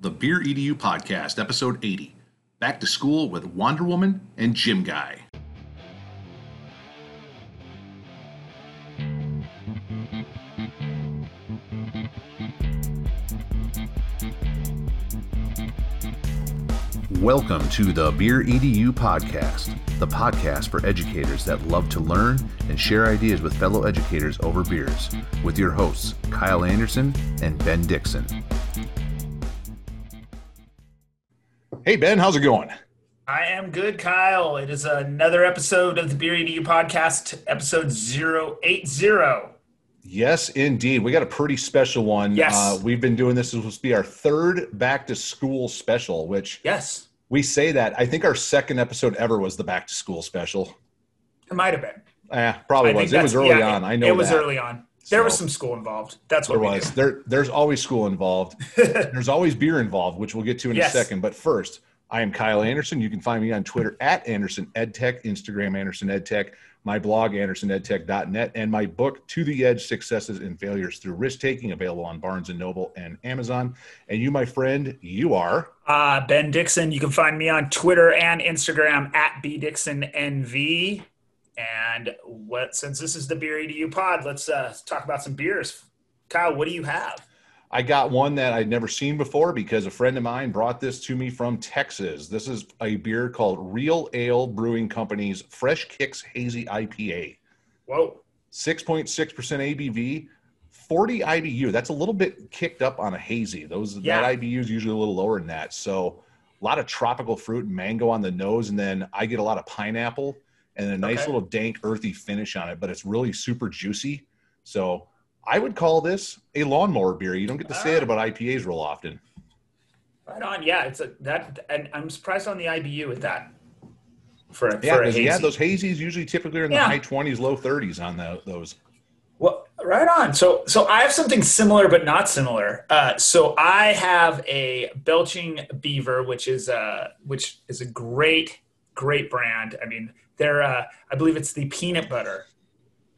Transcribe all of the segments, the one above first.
the Beer EDU Podcast, Episode 80 Back to School with Wander Woman and Gym Guy. Welcome to the Beer EDU Podcast, the podcast for educators that love to learn and share ideas with fellow educators over beers, with your hosts, Kyle Anderson and Ben Dixon. Hey, Ben, how's it going? I am good, Kyle. It is another episode of the Beer EDU podcast, episode 080. Yes, indeed. We got a pretty special one. Yes. Uh, we've been doing this. This will be our third back to school special, which Yes, we say that. I think our second episode ever was the back to school special. it might have been. Eh, probably I was. It was early yeah, on. I know It was that. early on. There was some school involved. That's There what we was. There, there's always school involved. there's always beer involved, which we'll get to in Yes. a second. But first, I am Kyle Anderson. You can find me on Twitter at Anderson EdTech, Instagram Anderson EdTech, my blog AndersonEdTech.net, and my book To the Edge: Successes and Failures Through Risk Taking, available on Barnes and Noble and Amazon. And you, my friend, you are. Uh, ben Dixon, you can find me on Twitter and Instagram at bdixonnv. And what since this is the Beer EDU pod, let's uh, talk about some beers. Kyle, what do you have? I got one that I'd never seen before because a friend of mine brought this to me from Texas. This is a beer called Real Ale Brewing Company's Fresh Kicks Hazy IPA. Whoa. 6.6% ABV, 40 IBU. That's a little bit kicked up on a hazy. Those Yeah. that IBU is usually a little lower than that. So a lot of tropical fruit and mango on the nose, and then I get a lot of pineapple and a nice Okay. little dank, earthy finish on it, but it's really super juicy. So I would call this a lawnmower beer. You don't get to say it Ah. about IPAs real often. Right on. Yeah, it's a that and I'm surprised on the IBU with that. For, a- Yeah, for a 'cause, hazy. yeah, those hazies usually typically are in the high 20s, low 30s on the, those. Well, right on. So, so I have something similar, but not similar. Uh, so I have a Belching Beaver, which is a which is a great, great brand. I mean, they're uh, I believe it's the peanut butter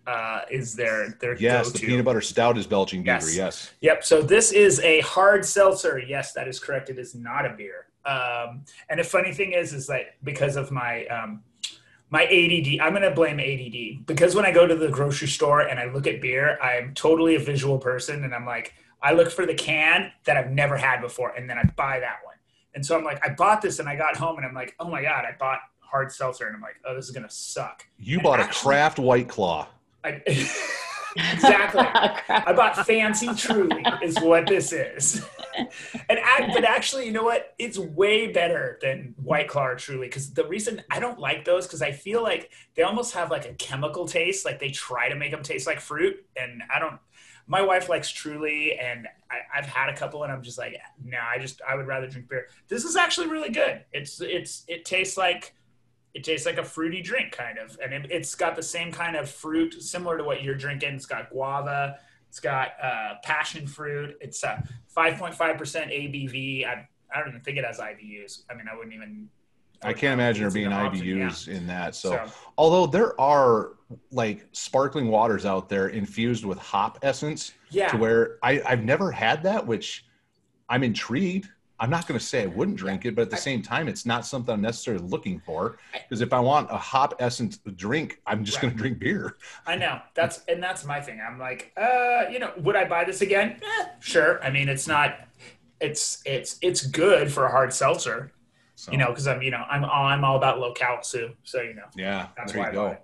uh, is their their Yes, go-to. the peanut butter stout is Belching Beaver. Yes. Yes. Yep. So this is a hard seltzer. Yes, that is correct. It is not a beer. Um, and the funny thing is, is that because of my um, my ADD, I'm going to blame ADD because when I go to the grocery store and I look at beer, I'm totally a visual person, and I'm like, I look for the can that I've never had before, and then I buy that one. And so I'm like, I bought this, and I got home, and I'm like, oh my god, I bought hard seltzer, and I'm like, oh, this is going to suck. You And bought a craft white claw. I, exactly. I bought Fancy Truly, is what this is. and I, but actually, you know what? It's way better than White Claw or Truly because the reason I don't like those because I feel like they almost have like a chemical taste. Like they try to make them taste like fruit, and I don't. My wife likes Truly, and I, I've had a couple, and I'm just like, no, I just I would rather drink beer. This is actually really good. It's it's it tastes like it tastes like a fruity drink kind of. And it, it's got the same kind of fruit similar to what you're drinking. It's got guava it's got uh, passion fruit. It's uh, 5.5% abv I, I don't even think it has ibus i mean i wouldn't even I can't imagine there being option, IBUs in that. So, So- although there are like sparkling waters out there infused with hop essence, yeah. to where I, I've never had that, which I'm intrigued. I'm not going to say I wouldn't drink it, but at the same time, it's not something I'm necessarily looking for. Because if I want a hop essence drink, I'm just Right. going to drink beer. I know that's and that's my thing. I'm like, uh, you know, would I buy this again? Eh, sure. I mean, it's not. It's it's it's good for a hard seltzer, So, you know, because I'm you know I'm I'm all about low cal too. So you know yeah, that's there why you I go. it.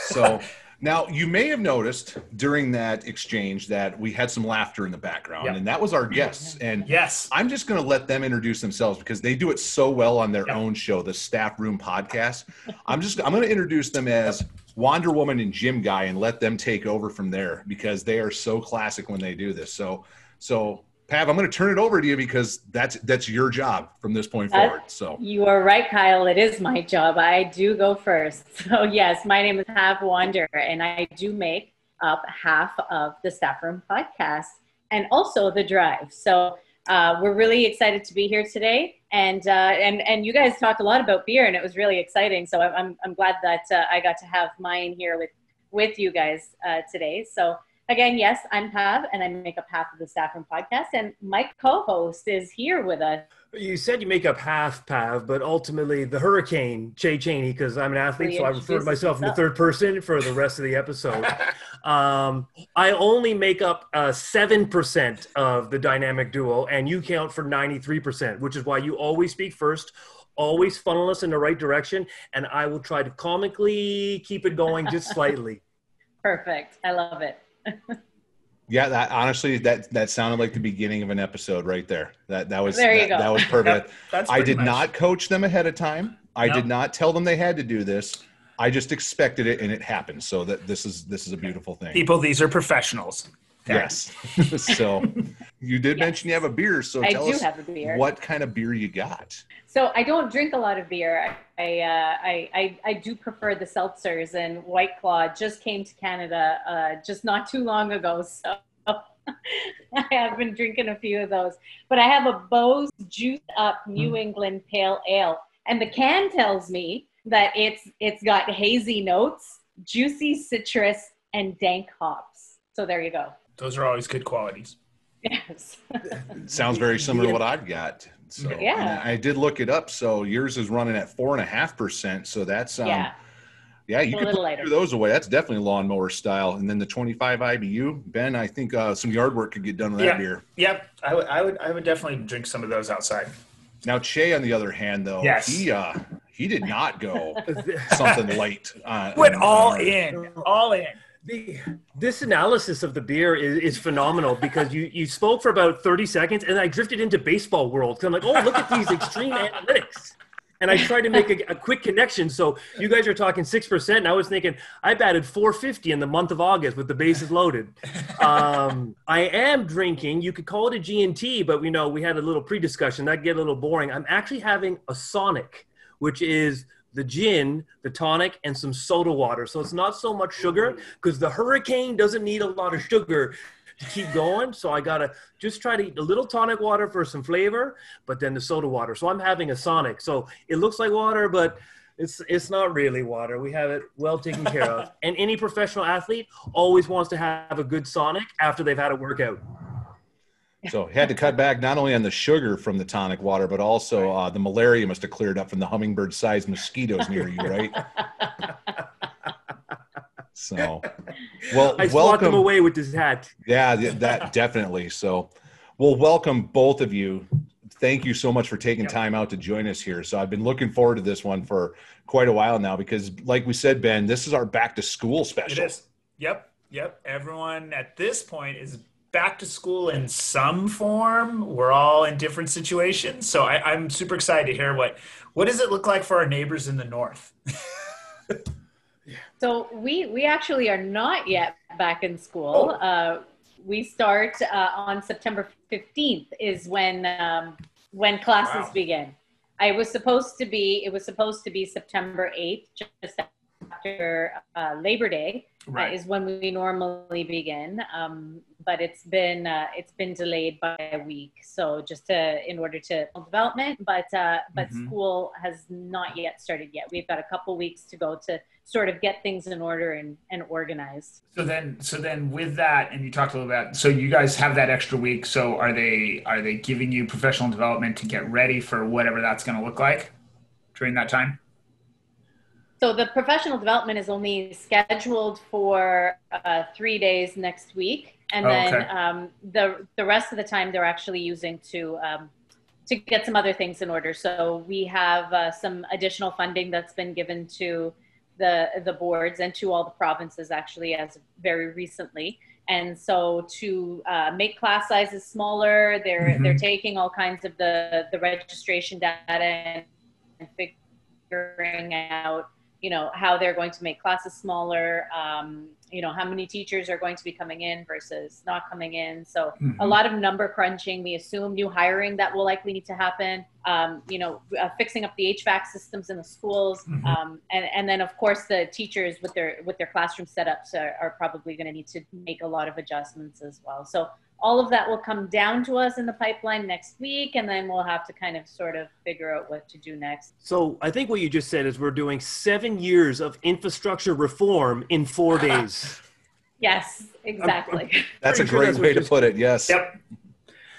So now you may have noticed during that exchange that we had some laughter in the background, Yep. and that was our guests. And yes, I'm just going to let them introduce themselves because they do it so well on their Yep. own show, the Staff Room Podcast. I'm just I'm going to introduce them as Wander Woman and Gym Guy and let them take over from there because they are so classic when they do this. So so Pav, I'm going to turn it over to you because that's that's your job from this point That's- forward. So You are right, Kyle. It is my job. I do go first. So, yes, my name is Pav Wander, and I do make up half of the Staff Room podcast and also the drive. So, uh, we're really excited to be here today. And, uh, and, and you guys talked a lot about beer, and it was really exciting. So, I'm, I'm, I'm glad that uh, I got to have mine here with, with you guys uh, today. So, again, yes, I'm Pav, and I make up half of the Staff Room podcast, and my co-host is here with us. You said you make up half Pav, but ultimately the Hurricane, Chey Cheney, because I'm an athlete, so I refer to myself in the third person for the rest of the episode. um, I only make up uh, 7% of the dynamic duo, and you count for 93%, which is why you always speak first, always funnel us in the right direction, and I will try to comically keep it going just slightly. Perfect. I love it. Yeah, that honestly, that that sounded like the beginning of an episode right there. That that was there you that, go. that was perfect. That's I did much- not coach them ahead of time. I No. did not tell them they had to do this. I just expected it, and it happened. So that this is this is a beautiful thing. People, these are professionals. Yes. so you did Yes. mention you have a beer. So I tell do us have a beer. what kind of beer you got. So I don't drink a lot of beer. I uh, I, I I do prefer the seltzers, and White Claw just came to Canada uh, just not too long ago. So I have been drinking a few of those. But I have a Bose Juice Up New England Pale Ale, and the can tells me that it's it's got hazy notes, juicy citrus, and dank hops. So there you go. Those are always good qualities. Yes. Sounds very similar to what I've got. So Yeah. I did look it up. So yours is running at four and a half percent. So that's um, yeah. Yeah, you A can little put lighter. those away. That's definitely lawnmower style. And then the 25 IBU, Ben, I think uh, some yard work could get done with that beer. Yep, I would, I would, I would definitely drink some of those outside. Now, Chey, on the other hand, though, Yes. he uh, he did not go something light. Uh, Went all in, all in. The, this analysis of the beer is, is phenomenal because you, you spoke for about 30 seconds and I drifted into baseball world. I'm like, oh, look at these extreme analytics. And I tried to make a, a quick connection. So you guys are talking 6%. And I was thinking, I batted 450 in the month of August with the bases loaded. Um, I am drinking, you could call it a G&T, but we know we had a little pre-discussion. That get a little boring. I'm actually having a Sonic, which is the gin, the tonic, and some soda water. So it's not so much sugar because the hurricane doesn't need a lot of sugar to keep going. So I gotta just try to eat a little tonic water for some flavor, but then the soda water. So I'm having a Sonic. So it looks like water, but it's it's not really water. We have it well taken care of. And any professional athlete always wants to have a good Sonic after they've had a workout. So he had to cut back not only on the sugar from the tonic water, but also uh, the malaria must have cleared up from the hummingbird-sized mosquitoes near you, right? So, well, I swat them away with this hat. Yeah, that definitely. So, well, welcome both of you. Thank you so much for taking time out to join us here. So, I've been looking forward to this one for quite a while now because, like we said, Ben, this is our back to school special. is. Yep, yep. Everyone at this point is back to school in some form. We're all in different situations, so I, I'm super excited to hear what what does it look like for our neighbors in the north. So we we actually are not yet back in school. Oh. Uh, we start uh, on September fifteenth is when um, when classes Wow. begin. I was supposed to be it was supposed to be September eighth, just after uh, Labor Day uh, is when we normally begin. Um, but it's been uh, it's been delayed by a week. So just to in order to development, but uh, but Mhm. school has not yet started yet. We've got a couple weeks to go to sort of get things in order and, and organized. So then, so then with that, and you talked a little about, so you guys have that extra week. So are they are they giving you professional development to get ready for whatever that's going to look like during that time? So the professional development is only scheduled for uh, three days next week, and Oh, then okay. um, the the rest of the time they're actually using to um, to get some other things in order. So we have uh, some additional funding that's been given to the the boards and to all the provinces actually as very recently. And so to uh, make class sizes smaller, they're Mhm. they're taking all kinds of the the registration data and, and figuring out you know how they're going to make classes smaller um, you know how many teachers are going to be coming in versus not coming in. So a lot of number crunching. We assume new hiring that will likely need to happen um, you know uh, fixing up the hvac systems in the schools Mhm. um, and, and then of course the teachers with their with their classroom setups are, are probably going to need to make a lot of adjustments as well. So all of that will come down to us in the pipeline next week and then we'll have to kind of sort of figure out what to do next So I think what you just said is we're doing seven years of infrastructure reform in four days. Yes, exactly. That's a Pretty sure great that's way to just- put it. Yes. Yep.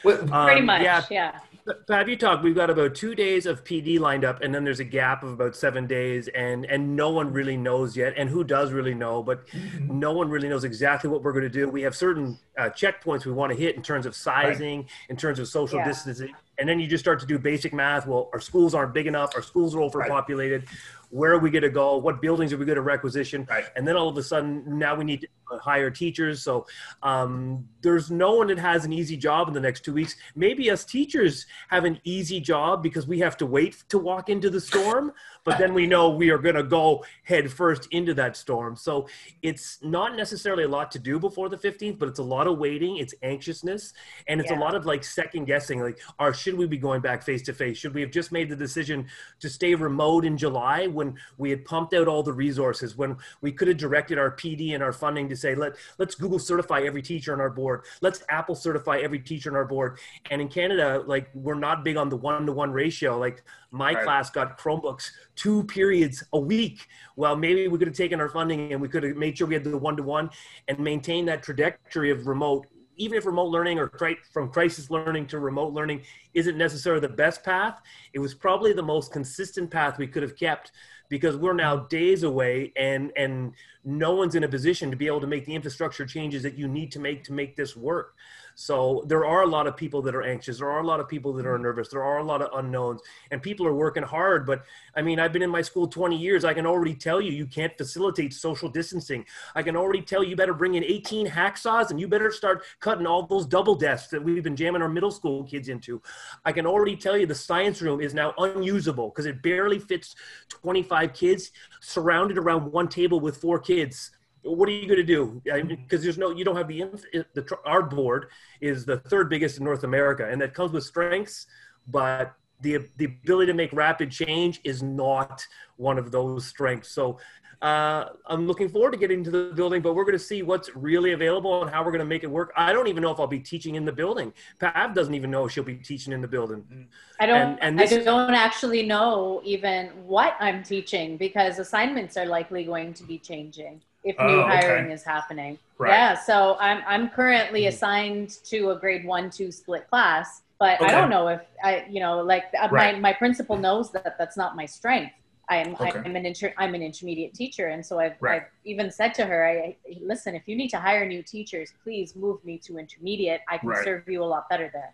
Pretty Um, much. Yeah, Yeah. Have you talked? We've got about two days of PD lined up, and then there's a gap of about seven days, and and no one really knows yet. And who does really know? But no one really knows exactly what we're going to do. We have certain uh, checkpoints we want to hit in terms of sizing, in terms of social Yeah. distancing, and then you just start to do basic math. Well, our schools aren't big enough. Our schools are overpopulated. Where are we going to go? What buildings are we going to requisition? Right. And then all of a sudden, now we need to hire teachers. So um, there's no one that has an easy job in the next two weeks. Maybe us teachers have an easy job because we have to wait to walk into the storm, but then we know we are going to go head first into that storm. So it's not necessarily a lot to do before the 15th, but it's a lot of waiting, it's anxiousness, and it's Yeah. a lot of like second guessing. Like, or should we be going back face to face? Should we have just made the decision to stay remote in July when we had pumped out all the resources, when we could have directed our PD and our funding to say, let let's Google certify every teacher on our board, let's Apple certify every teacher on our board. And in Canada, like we're not big on the one to one ratio. Like my Right. class got Chromebooks two periods a week. Well, maybe we could have taken our funding and we could have made sure we had the one to one and maintained that trajectory of remote. Even if remote learning or from crisis learning to remote learning isn't necessarily the best path, it was probably the most consistent path we could have kept because we're now days away and and no one's in a position to be able to make the infrastructure changes that you need to make to make this work so there are a lot of people that are anxious. There are a lot of people that are mm-hmm. nervous. There are a lot of unknowns and people are working hard but i mean i've been in my school 20 years. I can already tell you you can't facilitate social distancing. I can already tell you better bring in 18 hacksaws and you better start cutting all those double desks that we've been jamming our middle school kids into. I can already tell you the science room is now unusable because it barely fits 25 kids surrounded around one table with four kids what are you going to do because there's no you don't have the, inf- the our board is the third biggest in north america and that comes with strengths but the the ability to make rapid change is not one of those strengths so uh, I'm looking forward to getting to the building, but we're going to see what's really available and how we're going to make it work. I don't even know if I'll be teaching in the building. Pav doesn't even know if she'll be teaching in the building. I don't. And- and I don't actually know even what I'm teaching because assignments are likely going to be changing if new Oh, okay. hiring is happening. Right. Yeah. So I'm I'm currently Mm-hmm. assigned to a grade one two split class, but I don't know if I you know like uh, Right. my my principal knows that that's not my strength. I'm Okay. I'm an inter- I'm an intermediate teacher, and so I've, Right. I've even said to her, I, I listen if you need to hire new teachers, please move me to intermediate. I can serve you a lot better there.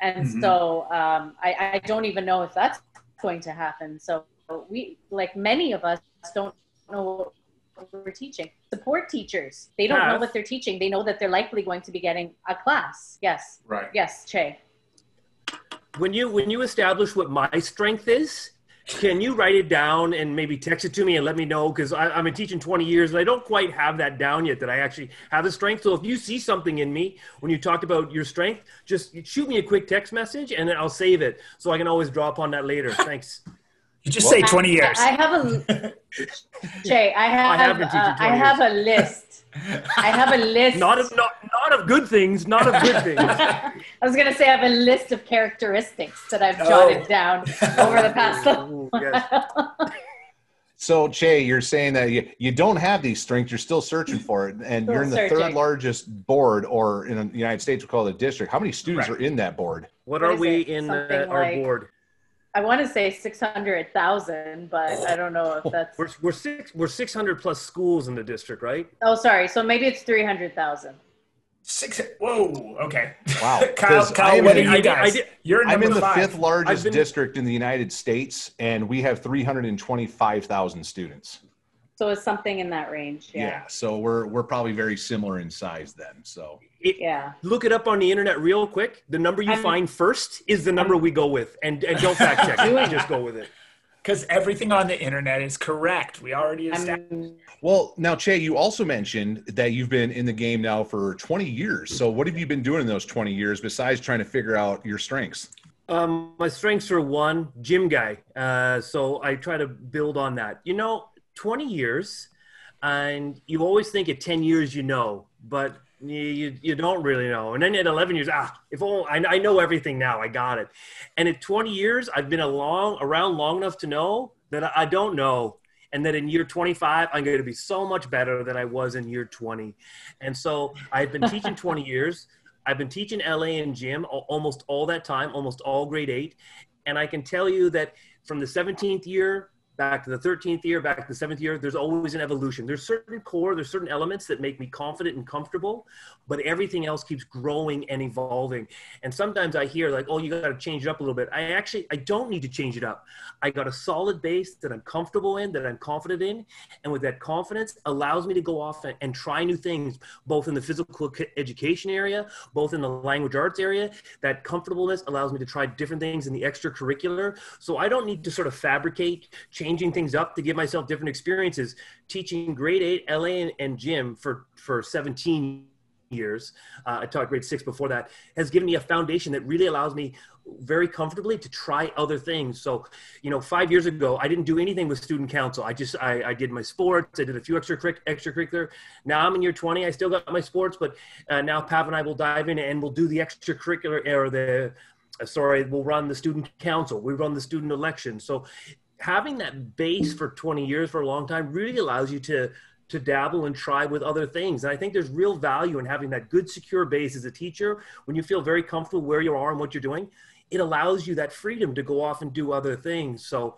And Mhm. so um, I, I don't even know if that's going to happen. So we, like many of us, don't know what we're teaching. Support teachers, they don't know what they're teaching. They know that they're likely going to be getting a class. Yes, Right. yes, Chey. when you when you establish what my strength is can you write it down and maybe text it to me and let me know because i've been teaching 20 years and i don't quite have that down yet that i actually have a strength so if you see something in me when you talked about your strength just shoot me a quick text message and then i'll save it so i can always draw upon that later thanks You just say 20 years. I have a Chey. I have. have uh, I 20 have a list. I have a list. not of not, not of good things not of good things I was gonna say I have a list of characteristics that I've Oh. jotted down over the past. Ooh, yes. So, Chey, you're saying that you, you don't have these strengths, you're still searching for it, and Still you're in the searching. third largest board, or in the United States, we call it a district. How many students Right. are in that board? what What are we it? in uh, Something our like- board I want to say six hundred thousand, but I don't know if oh, that's. we're, we're six we're 600 plus schools in the district right Oh, sorry. So maybe it's three hundred thousand. Six. Whoa. Okay. Wow. Kyle, 'Cause I Kyle am what are in- you I I guys? did- You're I'm in the five. fifth largest been- district in the United States, and we have 325,000 students. So it's something in that range. Yeah. Yeah. so we're we're probably very similar in size then. So It- Yeah. look it up on the internet real quick. The number you I'm- find first is the number we go with, and, and don't fact check Doing it. Just go with it. Because everything on the internet is correct. We already established. I'm, Well, now, Chey, you also mentioned that you've been in the game now for 20 years. So, what have you been doing in those 20 years besides trying to figure out your strengths? Um, my strengths are one, gym guy. Uh, so I try to build on that. You know, 20 years, and you always think at 10 years you know, but you, you, you don't really know. And then at 11 years, ah, if only, I, I know everything now, I got it. And at 20 years, I've been along around long enough to know that I, I don't know. and that in year 25 i'm going to be so much better than i was in year 20 and so i've been teaching 20 years i've been teaching la and gym almost all that time almost all grade 8 and i can tell you that from the 17th year back to the 13th year, back to the seventh year, there's always an evolution. There's certain core, there's certain elements that make me confident and comfortable, but everything else keeps growing and evolving. And sometimes I hear like, oh, you got to change it up a little bit. I actually, I don't need to change it up. I got a solid base that I'm comfortable in, that I'm confident in. And with that confidence allows me to go off and, and try new things, both in the physical education area, both in the language arts area. That comfortableness allows me to try different things in the extracurricular. So I don't need to sort of fabricate, change changing things up to give myself different experiences. Teaching grade eight LA and, and gym for for 17 years, uh, I taught grade six before that, has given me a foundation that really allows me very comfortably to try other things. So, you know, five years ago, I didn't do anything with student council. I just, I, I did my sports. I did a few extra extracurricular. Now I'm in year 20. I still got my sports, but uh, now Pav and I will dive in and we'll do the extracurricular or the, uh, sorry, we'll run the student council. We run the student election. So having that base for 20 years for a long time really allows you to to dabble and try with other things. And I think there's real value in having that good, secure base as a teacher. When you feel very comfortable where you are and what you're doing, it allows you that freedom to go off and do other things. So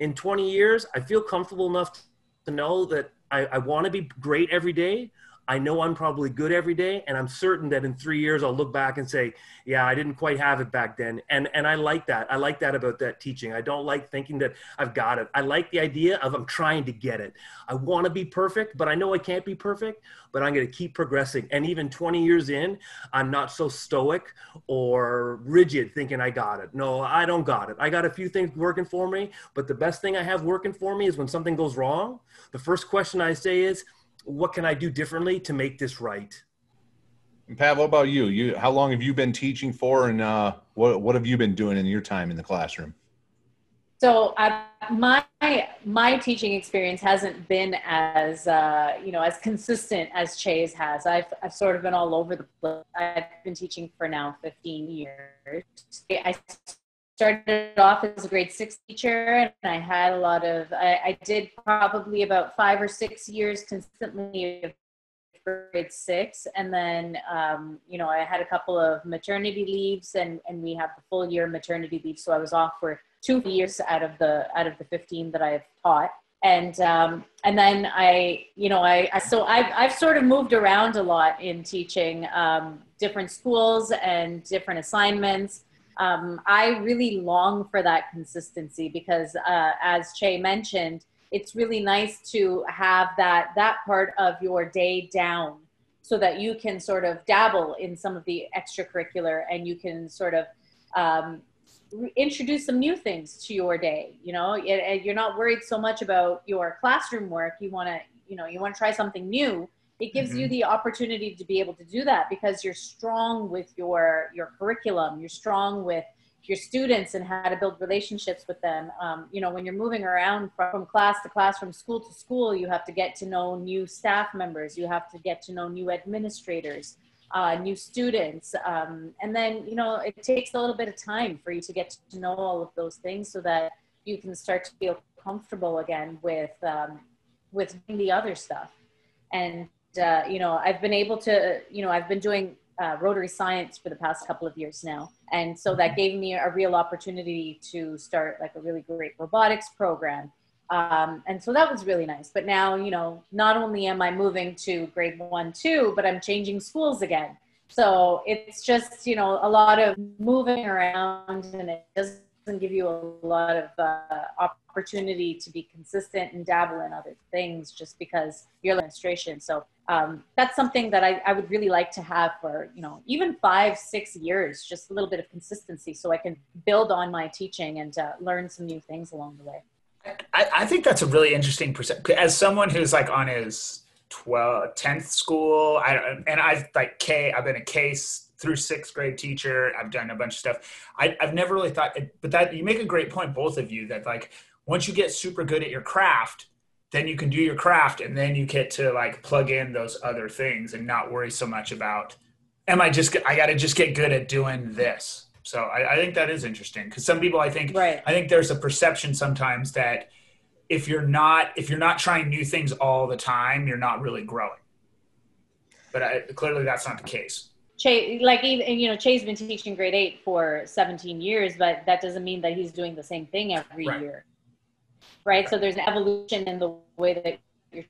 in 20 years, I feel comfortable enough to know that I, I want to be great every day, I know I'm probably good every day, and I'm certain that in three years I'll look back and say, "Yeah, I didn't quite have it back then." And and I like that. I like that about that teaching. I don't like thinking that I've got it. I like the idea of I'm trying to get it. I want to be perfect, but I know I can't be perfect. But I'm going to keep progressing. And even 20 years in, I'm not so stoic or rigid, thinking I got it. No, I don't got it. I got a few things working for me, but the best thing I have working for me is when something goes wrong. The first question I say is what can I do differently to make this right? And Pav, what about you? You, how long have you been teaching for, and uh, what what have you been doing in your time in the classroom? So uh, my my teaching experience hasn't been as uh, you know as consistent as Chey's has. I've I've sort of been all over the place. I've been teaching for now 15 years. I started off as a grade six teacher and I had a lot of, I, I did probably about five or six years consistently grade six. And then, um, you know, I had a couple of maternity leaves and, and we have the full year maternity leave. So I was off for two years out of the, out of the 15 that I've taught. And, um, and then I, you know, I, I so I've, I've sort of moved around a lot in teaching um, different schools and different assignments um, I really long for that consistency because, uh, as Chey mentioned, it's really nice to have that that part of your day down so that you can sort of dabble in some of the extracurricular and you can sort of um, introduce some new things to your day you know? You're not worried so much about your classroom work. You want to you know you want to try something new it gives mm-hmm. you the opportunity to be able to do that because you're strong with your your curriculum. You're strong with your students and how to build relationships with them. Um, you know when you're moving around from, class to class from school to school you have to get to know new staff members. You have to get to know new administrators uh, new students. Um, and then you know it takes a little bit of time for you to get to know all of those things so that you can start to feel comfortable again with um, with the other stuff. And uh, you know, I've been able to, you know, I've been doing uh, Rotary Science for the past couple of years now. And so that gave me a real opportunity to start like a really great robotics program. Um, and so that was really nice. But now, you know, not only am I moving to grade one, two, but I'm changing schools again. So it's just, you know, a lot of moving around and it doesn't give you a lot of uh, opportunity to be consistent and dabble in other things just because you're administration. So um, that's something that I, I would really like to have for, you know, even five, six years, just a little bit of consistency so I can build on my teaching and uh, learn some new things along the way. I, I think that's a really interesting percent. As someone who's like on his 12, 10th school, I, and I've like K, I've been a case through sixth grade teacher. I've done a bunch of stuff. I, I've never really thought, but that you make a great point, both of you, that like once you get super good at your craft, then you can do your craft and then you get to like plug in those other things and not worry so much about am i just i gotta just get good at doing this so i, I think that is interesting because some people i think right. i think there's a perception sometimes that if you're not if you're not trying new things all the time, you're not really growing. But I, clearly, that's not the case. Chey, like even you know, Chey's been teaching grade eight for 17 years, but that doesn't mean that he's doing the same thing every Right. year, right? So there's an evolution in the way that you're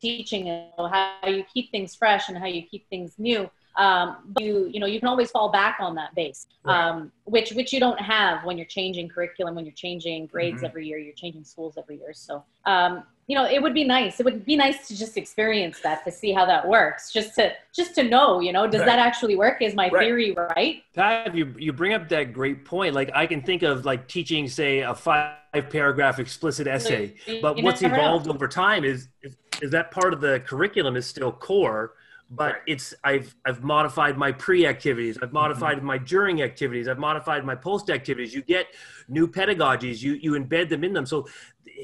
teaching and how you keep things fresh and how you keep things new. Um, you you know you can always fall back on that base, Right. um, which which you don't have when you're changing curriculum, when you're changing grades Mhm. every year, you're changing schools every year. So um, you know it would be nice. It would be nice to just experience that to see how that works, just to just to know. You know, does Right. that actually work? Is my Right. theory right? Pav, you you bring up that great point. Like I can think of like teaching, say, a five paragraph explicit essay, but You what's never know. evolved over time is, is is that part of the curriculum is still core, but Right. it's I've I've modified my pre activities, Mm-hmm. I've modified my during activities, I've modified my post activities. You get new pedagogies, you you embed them in them. So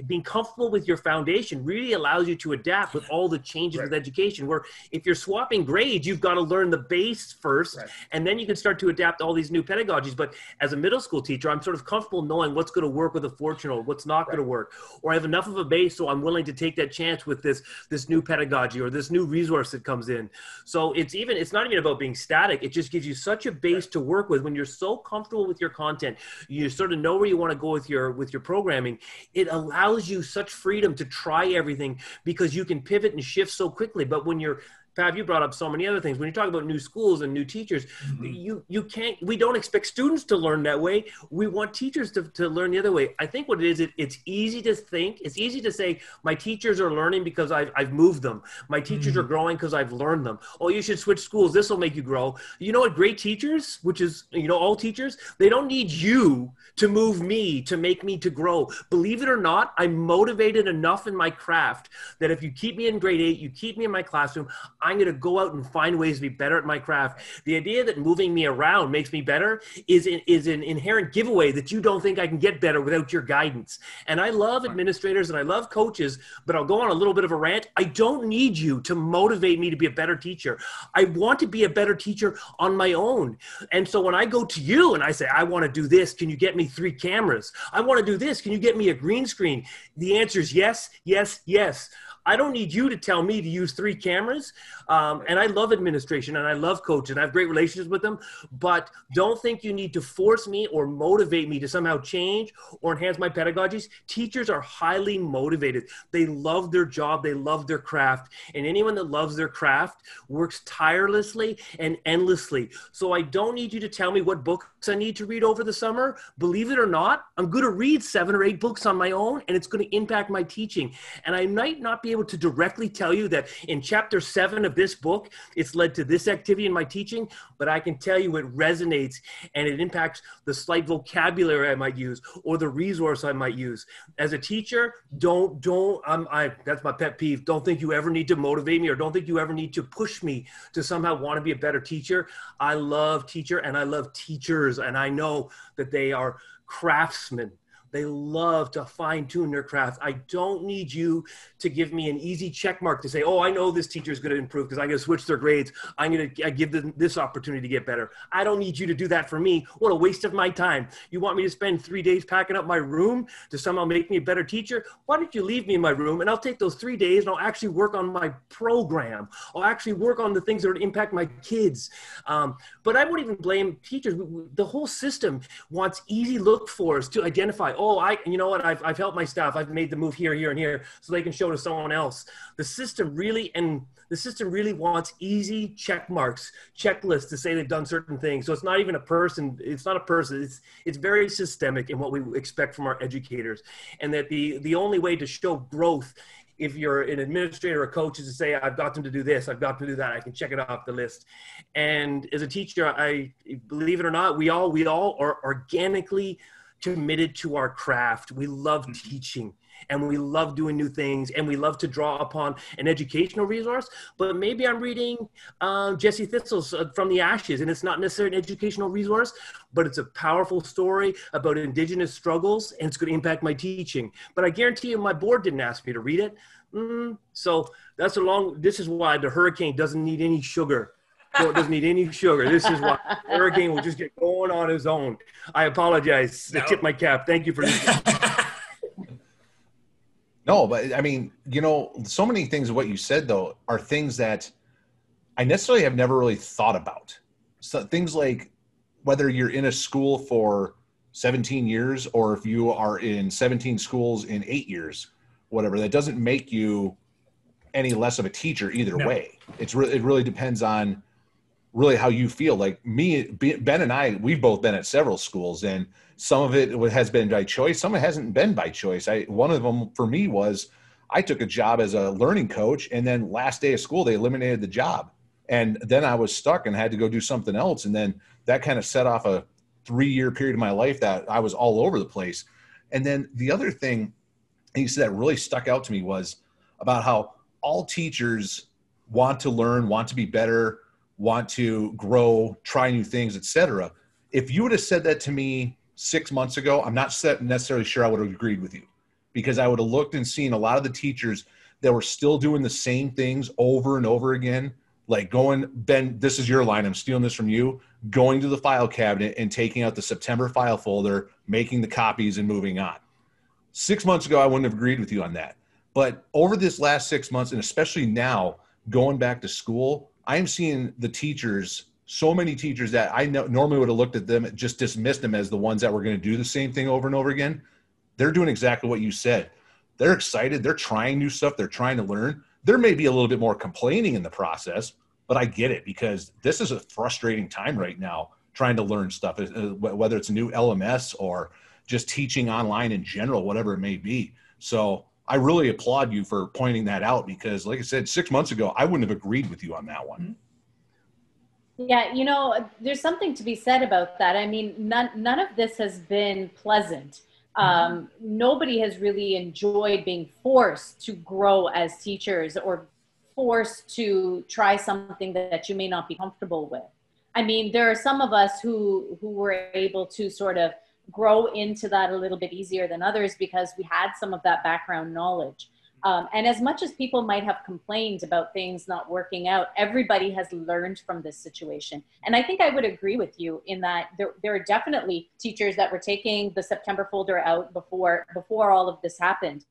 being comfortable with your foundation really allows you to adapt with all the changes Right. with education. Where if you're swapping grades, you've got to learn the base first, Right. and then you can start to adapt all these new pedagogies. But as a middle school teacher, I'm sort of comfortable knowing what's going to work with a fortune or what's not going to work, or I have enough of a base so I'm willing to take that chance with this this new pedagogy or this new resource that comes in. So it's even it's not even about being static. It just gives you such a base to work with when you're so comfortable with your content. You sort of know where you want to go with your with your programming. It allows you such freedom to try everything because you can pivot and shift so quickly. But when you're Pav, you brought up so many other things. When you talk about new schools and new teachers, mm-hmm. you you can't. We don't expect students to learn that way. We want teachers to, to learn the other way. I think what it is, it, it's easy to think. It's easy to say my teachers are learning because I've I've moved them. My teachers are mm-hmm. growing because I've learned them. Oh, you should switch schools. This will make you grow. You know what? Great teachers, which is you know all teachers, they don't need you to move me to make me to grow. Believe it or not, I'm motivated enough in my craft that if you keep me in grade eight, you keep me in my classroom, I'm going to go out and find ways to be better at my craft. The idea that moving me around makes me better is an, is an inherent giveaway that you don't think I can get better without your guidance. And I love administrators and I love coaches, but I'll go on a little bit of a rant. I don't need you to motivate me to be a better teacher. I want to be a better teacher on my own. And so when I go to you and I say, I want to do this, can you get me three cameras? I want to do this, can you get me a green screen? The answer is yes, yes, yes. I don't need you to tell me to use three cameras. Um, and I love administration and I love coaches I have great relationships with them. But don't think you need to force me or motivate me to somehow change or enhance my pedagogies. Teachers are highly motivated. They love their job, they love their craft. And anyone that loves their craft works tirelessly and endlessly. So I don't need you to tell me what books I need to read over the summer. Believe it or not, I'm going to read seven or eight books on my own and it's going to impact my teaching. And I might not be able to directly tell you that in chapter seven of this book, it's led to this activity in my teaching, but I can tell you it resonates and it impacts the slight vocabulary I might use or the resource I might use. As a teacher, don't, don't, I'm, I, that's my pet peeve. Don't think you ever need to motivate me or don't think you ever need to push me to somehow want to be a better teacher. I love teacher and I love teachers and I know that they are craftsmen. They love to fine tune their craft. I don't need you to give me an easy check mark to say, oh, I know this teacher is going to improve because I'm going to switch their grades. I'm going to give them this opportunity to get better. I don't need you to do that for me. What a waste of my time. You want me to spend three days packing up my room to somehow make me a better teacher? Why don't you leave me in my room and I'll take those three days and I'll actually work on my program. I'll actually work on the things that would impact my kids. Um, but I wouldn't even blame teachers. The whole system wants easy look fors to identify, oh, Oh, I, you know what, I've, I've helped my staff. I've made the move here, here, and here so they can show to someone else. The system really, and the system really wants easy check marks, checklists to say they've done certain things. So it's not even a person, it's not a person, it's, it's very systemic in what we expect from our educators. And that the, the only way to show growth if you're an administrator or coach is to say i've got them to do this i've got to do that i can check it off the list and as a teacher i believe it or not we all we all are organically committed to our craft. We love teaching and we love doing new things and we love to draw upon an educational resource. But maybe i'm reading um, jesse thistle's uh, from the ashes and it's not necessarily an educational resource but it's a powerful story about indigenous struggles and it's going to impact my teaching. But i guarantee you my board didn't ask me to read it. Mm, so that's a long this is why the hurricane doesn't need any sugar it doesn't need any sugar. This is why Hurricane will just get going on his own. I apologize. I No. tip my cap. Thank you for listening. No, but I mean, you know, so many things of what you said though are things that I necessarily have never really thought about. So things like whether you're in a school for 17 years or if you are in 17 schools in eight years, whatever, that doesn't make you any less of a teacher either no. way. It's really it really depends on really how you feel. Like me, Ben and I, we've both been at several schools, and some of it has been by choice. Some of it hasn't been by choice. I one of them for me was I took a job as a learning coach, and then last day of school they eliminated the job, and then I was stuck and had to go do something else, and then that kind of set off a three year period of my life that I was all over the place. And then the other thing he said that really stuck out to me was about how all teachers want to learn, want to be better, want to grow, try new things, etc. If you would have said that to me six months ago, I'm not necessarily sure I would have agreed with you because I would have looked and seen a lot of the teachers that were still doing the same things over and over again, like going, Ben, this is your line. I'm stealing this from you. Going to the file cabinet and taking out the September file folder, making the copies, and moving on. Six months ago, I wouldn't have agreed with you on that. But over this last six months, and especially now, going back to school, I am seeing the teachers, so many teachers that I know, normally would have looked at them, just dismissed them as the ones that were going to do the same thing over and over again. They're doing exactly what you said. They're excited. They're trying new stuff. They're trying to learn. There may be a little bit more complaining in the process, but I get it because this is a frustrating time right now trying to learn stuff, uh, whether it's a new LMS or just teaching online in general, whatever it may be. So I really applaud you for pointing that out because, like I said, six months ago, I wouldn't have agreed with you on that one. Yeah, you know, there's something to be said about that. I mean, none, none of this has been pleasant. Um, nobody has really enjoyed being forced to grow as teachers or forced to try something that you may not be comfortable with. I mean, there are some of us who who were able to sort of grow into that a little bit easier than others because we had some of that background knowledge. Um, and as much as people might have complained about things not working out, everybody has learned from this situation. And I think I would agree with you in that there, there are definitely teachers that were taking the September folder out before before all of this happened.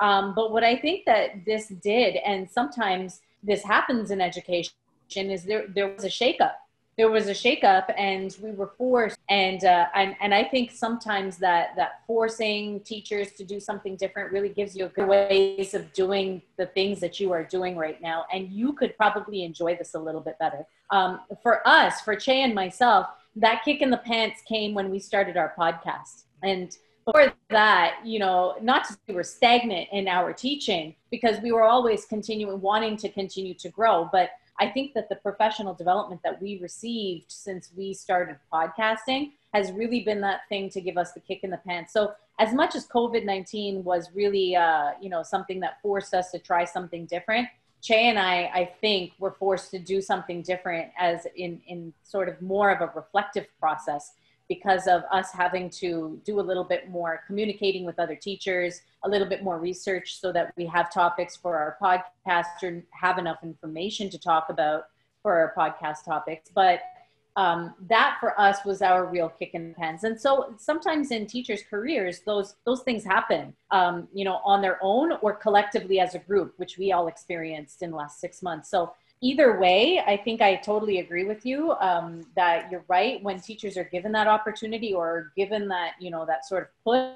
Um, but what I think that this did, and sometimes this happens in education, is there there was a shakeup there was a shakeup and we were forced and uh, and and I think sometimes that that forcing teachers to do something different really gives you a good ways of doing the things that you are doing right now and you could probably enjoy this a little bit better. Um, for us for Chey and myself that kick in the pants came when we started our podcast. And before that, you know, not to we were stagnant in our teaching because we were always continuing wanting to continue to grow, but I think that the professional development that we received since we started podcasting has really been that thing to give us the kick in the pants. So as much as COVID-19 was really, uh, you know, something that forced us to try something different, Chey and I, I think, were forced to do something different as in, in sort of more of a reflective process because of us having to do a little bit more communicating with other teachers, a little bit more research so that we have topics for our podcast or have enough information to talk about for our podcast topics. But um, that for us was our real kick in the pants. And so sometimes in teachers' careers, those those things happen, um, you know, on their own or collectively as a group, which we all experienced in the last six months. So either way, I think I totally agree with you um, that you're right. When teachers are given that opportunity or given that, you know, that sort of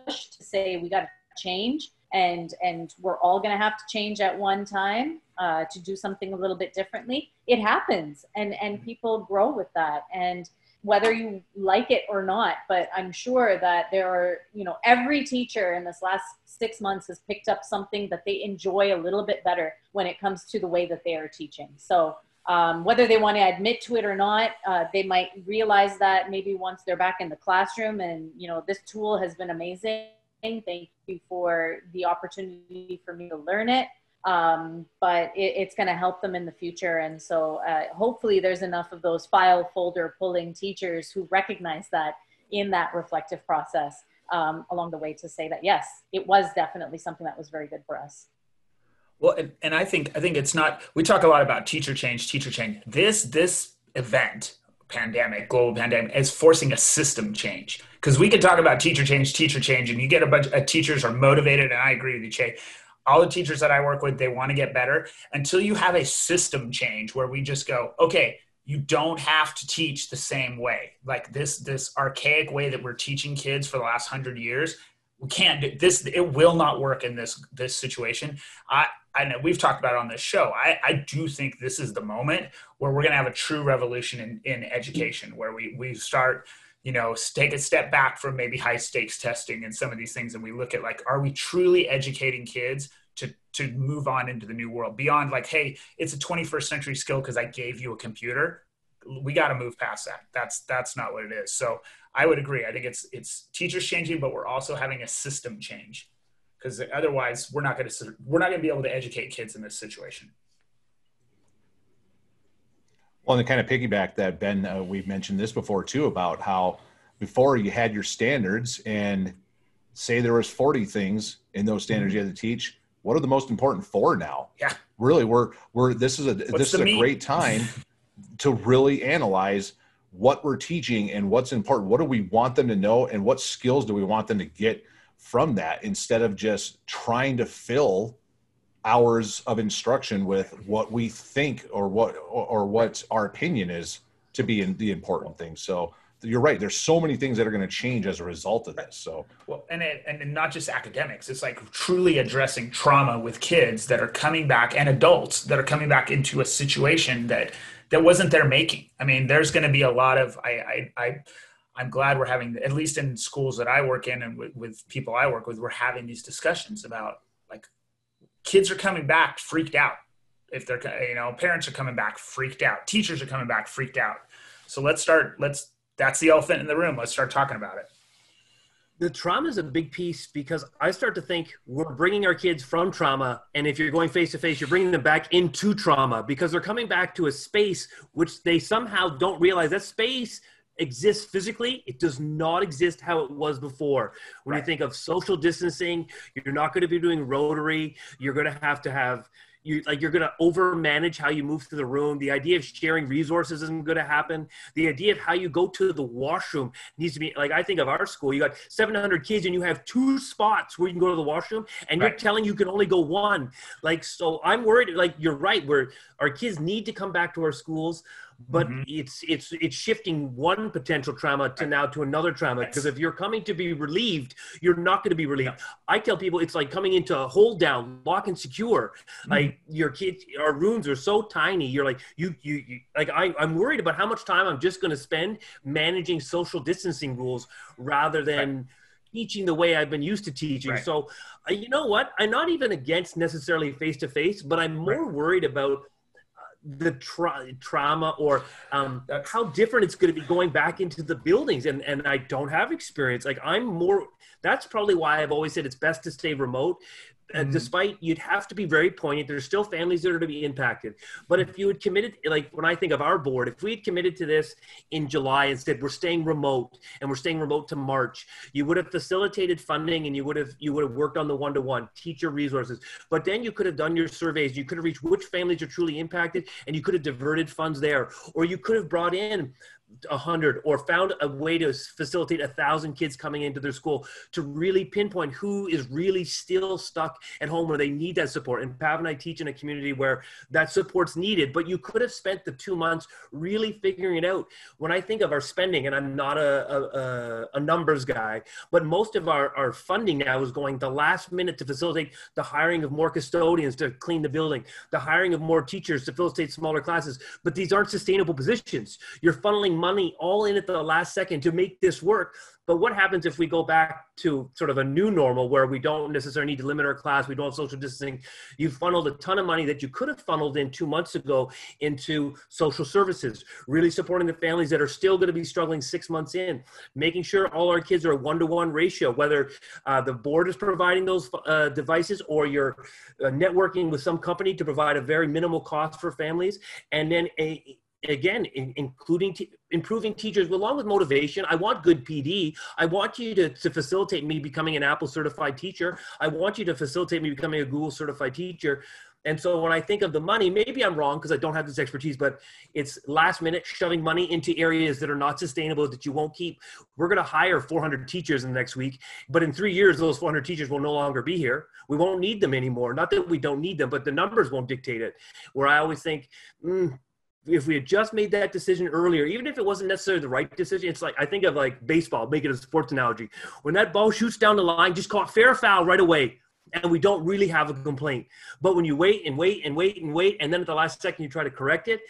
push to say we got to change and and we're all going to have to change at one time uh, to do something a little bit differently, it happens, and and people grow with that and whether you like it or not but i'm sure that there are you know every teacher in this last six months has picked up something that they enjoy a little bit better when it comes to the way that they are teaching. So um, whether they want to admit to it or not uh, they might realize that maybe once they're back in the classroom and you know this tool has been amazing. Thank you for the opportunity for me to learn it um, but it, it's going to help them in the future. And so uh, hopefully there's enough of those file folder pulling teachers who recognize that in that reflective process um, along the way to say that yes, it was definitely something that was very good for us. Well, and, and I think I think it's not. We talk a lot about teacher change, teacher change. This this event pandemic, global pandemic, is forcing a system change. Because we could talk about teacher change, teacher change, and you get a bunch of teachers are motivated, and I agree with you, Chey all the teachers that I work with, they want to get better until you have a system change where we just go, okay, you don't have to teach the same way. Like this, this archaic way that we're teaching kids for the last hundred years, we can't do this. It will not work in this, this situation. I, I know we've talked about on this show. I, I do think this is the moment where we're going to have a true revolution in, in education, where we, we start, you know, take a step back from maybe high stakes testing and some of these things. And we look at like, are we truly educating kids to move on into the new world beyond like hey it's a 21st century skill because i gave you a computer. We got to move past that. That's that's not what it is. So i would agree. I think it's it's teachers changing but we're also having a system change because otherwise we're not going to we're not going to be able to educate kids in this situation. Well and to kind of piggyback that ben uh, we've mentioned this before too about how before you had your standards and say there was 40 things in those standards mm-hmm. you had to teach what are the most important four now? Yeah. Really, we're we're this is a What's this is a meat? great time to really analyze what we're teaching and what's important. What do we want them to know and what skills do we want them to get from that instead of just trying to fill hours of instruction with what we think or what or, or what our opinion is to be in the important thing. So you're right. There's so many things that are going to change as a result of this. So well, and it, and not just academics. It's like truly addressing trauma with kids that are coming back and adults that are coming back into a situation that that wasn't their making. I mean, there's going to be a lot of I I. I I'm glad we're having, at least in schools that I work in and with, with people I work with, we're having these discussions about like kids are coming back freaked out. If they're, you know, parents are coming back freaked out, teachers are coming back freaked out. So let's start, let's that's the elephant in the room. Let's start talking about it. The trauma is a big piece because I start to think we're bringing our kids from trauma. And if you're going face to face, you're bringing them back into trauma because they're coming back to a space which they somehow don't realize that space exists physically. It does not exist how it was before. When right. you think of social distancing, you're not going to be doing rotary. You're going to have to have you like you're going to over manage how you move through the room. The idea of sharing resources isn't going to happen. The idea of how you go to the washroom needs to be like i think of our school you got 700 kids and you have two spots where you can go to the washroom and right. you're telling you can only go one. Like so i'm worried like you're right where our kids need to come back to our schools but mm-hmm. it's it's it's shifting one potential trauma to now to another trauma because if you're coming to be relieved you're not going to be relieved yeah. i tell people it's like coming into a hold down lock and secure mm-hmm. like your kids our rooms are so tiny you're like you you, you like I, i'm worried about how much time i'm just going to spend managing social distancing rules rather than right teaching the way I've been used to teaching. Right. So, uh, you know what? I'm not even against necessarily face to face, but I'm more right. worried about the tra- trauma or um, how different it's going to be going back into the buildings and and i don't have experience. Like i'm more that's probably why i've always said it's best to stay remote mm-hmm. despite you'd have to be very poignant. There's still families that are to be impacted. But if you had committed like when i think of our board if we had committed to this in july and said we're staying remote and we're staying remote to march you would have facilitated funding and you would have you would have worked on the one-to-one teacher resources. But then you could have done your surveys. You could have reached which families are truly impacted and you could have diverted funds there. Or you could have brought in a hundred or found a way to facilitate a thousand kids coming into their school to really pinpoint who is really still stuck at home where they need that support. And Pav and I teach in a community where that support's needed, but you could have spent the two months really figuring it out. When I think of our spending, and I'm not a, a, a numbers guy, but most of our, our funding now is going the last minute to facilitate the hiring of more custodians to clean the building, the hiring of more teachers to facilitate smaller classes. But these aren't sustainable positions. You're funneling money all in at the last second to make this work. But what happens if we go back to sort of a new normal where we don't necessarily need to limit our class, we don't have social distancing? You funneled a ton of money that you could have funneled in two months ago into social services, really supporting the families that are still going to be struggling six months in, making sure all our kids are one to one ratio, whether uh, the board is providing those uh, devices or you're uh, networking with some company to provide a very minimal cost for families, and then a again in, including t- improving teachers along with motivation i want good pd i want you to, to facilitate me becoming an apple certified teacher i want you to facilitate me becoming a google certified teacher And so when I think of the money, maybe I'm wrong because I don't have this expertise, but it's last minute shoving money into areas that are not sustainable that you won't keep. We're going to hire 400 teachers in the next week, but in three years, those 400 teachers will no longer be here. We won't need them anymore. Not that we don't need them, but the numbers won't dictate it. Where I always think, mm, if we had just made that decision earlier, even if it wasn't necessarily the right decision, it's like I think of like baseball, make it a sports analogy. When that ball shoots down the line, just call it fair foul right away. And we don't really have a complaint. But when you wait and wait and wait and wait, and then at the last second you try to correct it.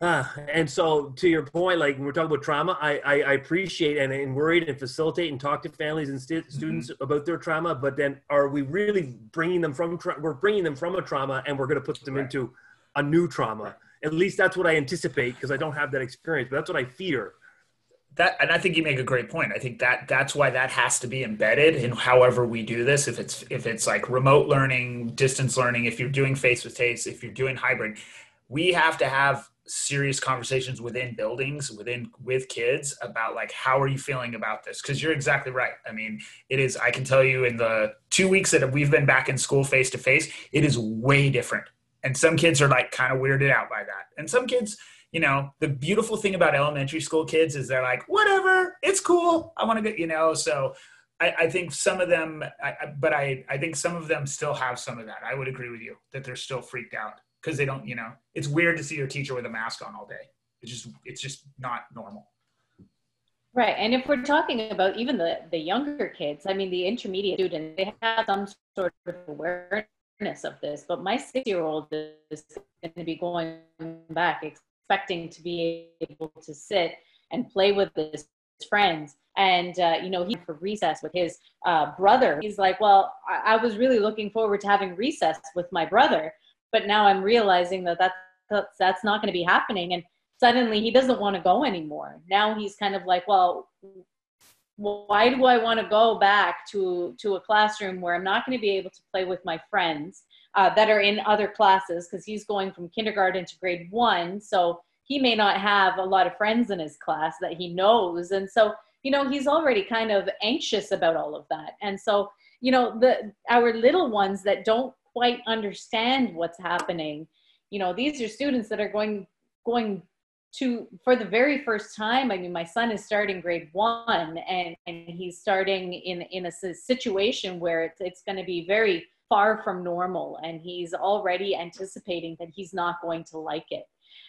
Uh, and so to your point, like when we're talking about trauma, I, I, I appreciate and, and worried and facilitate and talk to families and st- mm-hmm. students about their trauma. But then are we really bringing them from, tra- we're bringing them from a trauma and we're going to put them right. into a new trauma. At least that's what I anticipate because I don't have that experience, but that's what I fear. That and I think you make a great point. I think that that's why that has to be embedded in however we do this. If it's if it's like remote learning, distance learning, if you're doing face to face, if you're doing hybrid, we have to have serious conversations within buildings within with kids about like how are you feeling about this because you're exactly right i mean it is i can tell you in the two weeks that we've been back in school face to face it is way different and some kids are like kind of weirded out by that. And some kids you know the beautiful thing about elementary school kids is they're like whatever it's cool i want to get you know? So I, I, think some of them I, but I, I think some of them still have some of that. I would agree with you that they're still freaked out because they don't you know it's weird to see your teacher with a mask on all day. It's just it's just not normal. Right and if we're talking about even the the younger kids i mean the intermediate students they have some sort of awareness of this, but my six year old is going to be going back expecting to be able to sit and play with his friends. And, uh, you know, he for recess with his uh, brother. He's like, well, I-, I was really looking forward to having recess with my brother, but now I'm realizing that that's, that's not going to be happening. And suddenly he doesn't want to go anymore. Now he's kind of like, well, why do I want to go back to to a classroom where I'm not going to be able to play with my friends uh, that are in other classes because he's going from kindergarten to grade one, so he may not have a lot of friends in his class that he knows, and so you know he's already kind of anxious about all of that, and so you know the our little ones that don't quite understand what's happening, you know these are students that are going going to for the very first time i mean my son is starting grade one and, and he's starting in in a situation where it's, it's going to be very far from normal and he's already anticipating that he's not going to like it.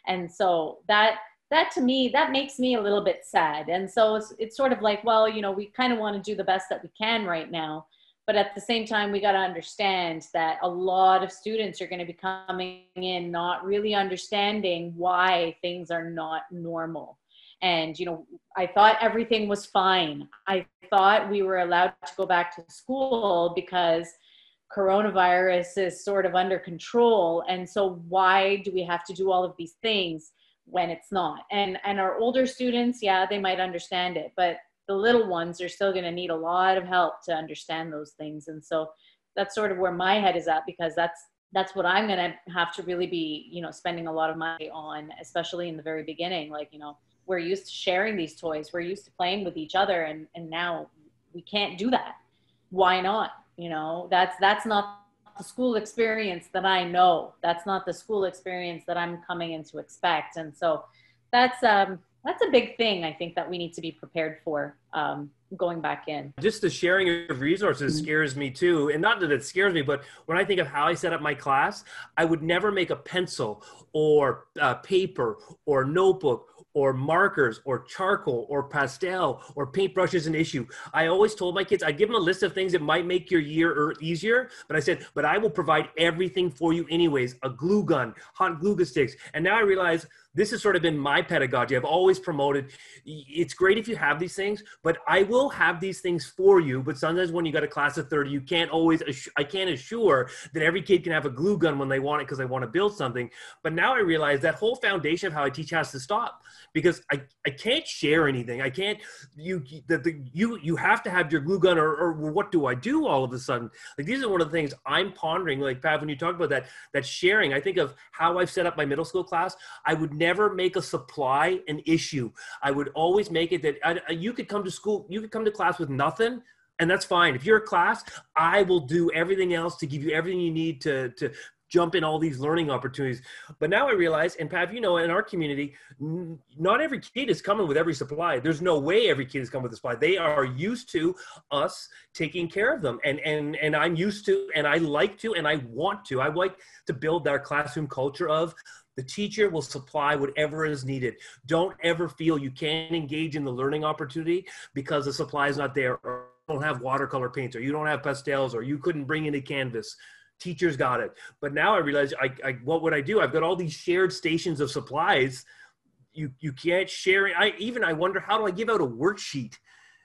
And so that that to me that makes me a little bit sad. And so it's, it's sort of like well you know we kind of want to do the best that we can right now but at the same time we got to understand that a lot of students are going to be coming in not really understanding why things are not normal. And you know i thought everything was fine. I thought we were allowed to go back to school because coronavirus is sort of under control. And so why do we have to do all of these things when it's not? And and our older students yeah they might understand it but the little ones are still going to need a lot of help to understand those things. And so that's sort of where my head is at because that's that's what i'm going to have to really be you know spending a lot of money on especially in the very beginning like you know we're used to sharing these toys we're used to playing with each other and and now we can't do that. Why not? You know that's that's not the school experience that i know. That's not the school experience that i'm coming in to expect. And so that's um that's a big thing I think that we need to be prepared for um, going back in. Just the sharing of resources mm-hmm. scares me too. And not that it scares me, but when I think of how I set up my class, I would never make a pencil or uh, paper or notebook or markers or charcoal or pastel or paintbrushes an issue. I always told my kids, I give them a list of things that might make your year easier, but I said, but I will provide everything for you anyways, a glue gun, hot glue sticks. And now I realize this has sort of been my pedagogy. I've always promoted it's great if you have these things, but I will have these things for you. But sometimes when you got a class of 30, you can't always, I can't assure that every kid can have a glue gun when they want it because they want to build something. But now I realize that whole foundation of how I teach has to stop because I, I can't share anything. I can't, you, the, the, you, you have to have your glue gun or, or what do I do all of a sudden? Like these are one of the things I'm pondering. Like Pav, when you talk about that, that sharing, I think of how I've set up my middle school class. I would never make a supply an issue. I would always make it that I, you could come to school, you could come to class with nothing and that's fine. If you're a class, I will do everything else to give you everything you need to to jump in all these learning opportunities. But now I realize, and Pav, you know, in our community, not every kid is coming with every supply. There's no way every kid is coming with a supply. They are used to us taking care of them, and and and I'm used to, and I like to, and I want to. I like to build our classroom culture of the teacher will supply whatever is needed. Don't ever feel you can't engage in the learning opportunity because the supply is not there or don't have watercolor paints or you don't have pastels or you couldn't bring in a canvas. Teachers got it. But now I realize I, I what would I do? I've got all these shared stations of supplies. You you can't share it. I even I wonder how do I give out a worksheet?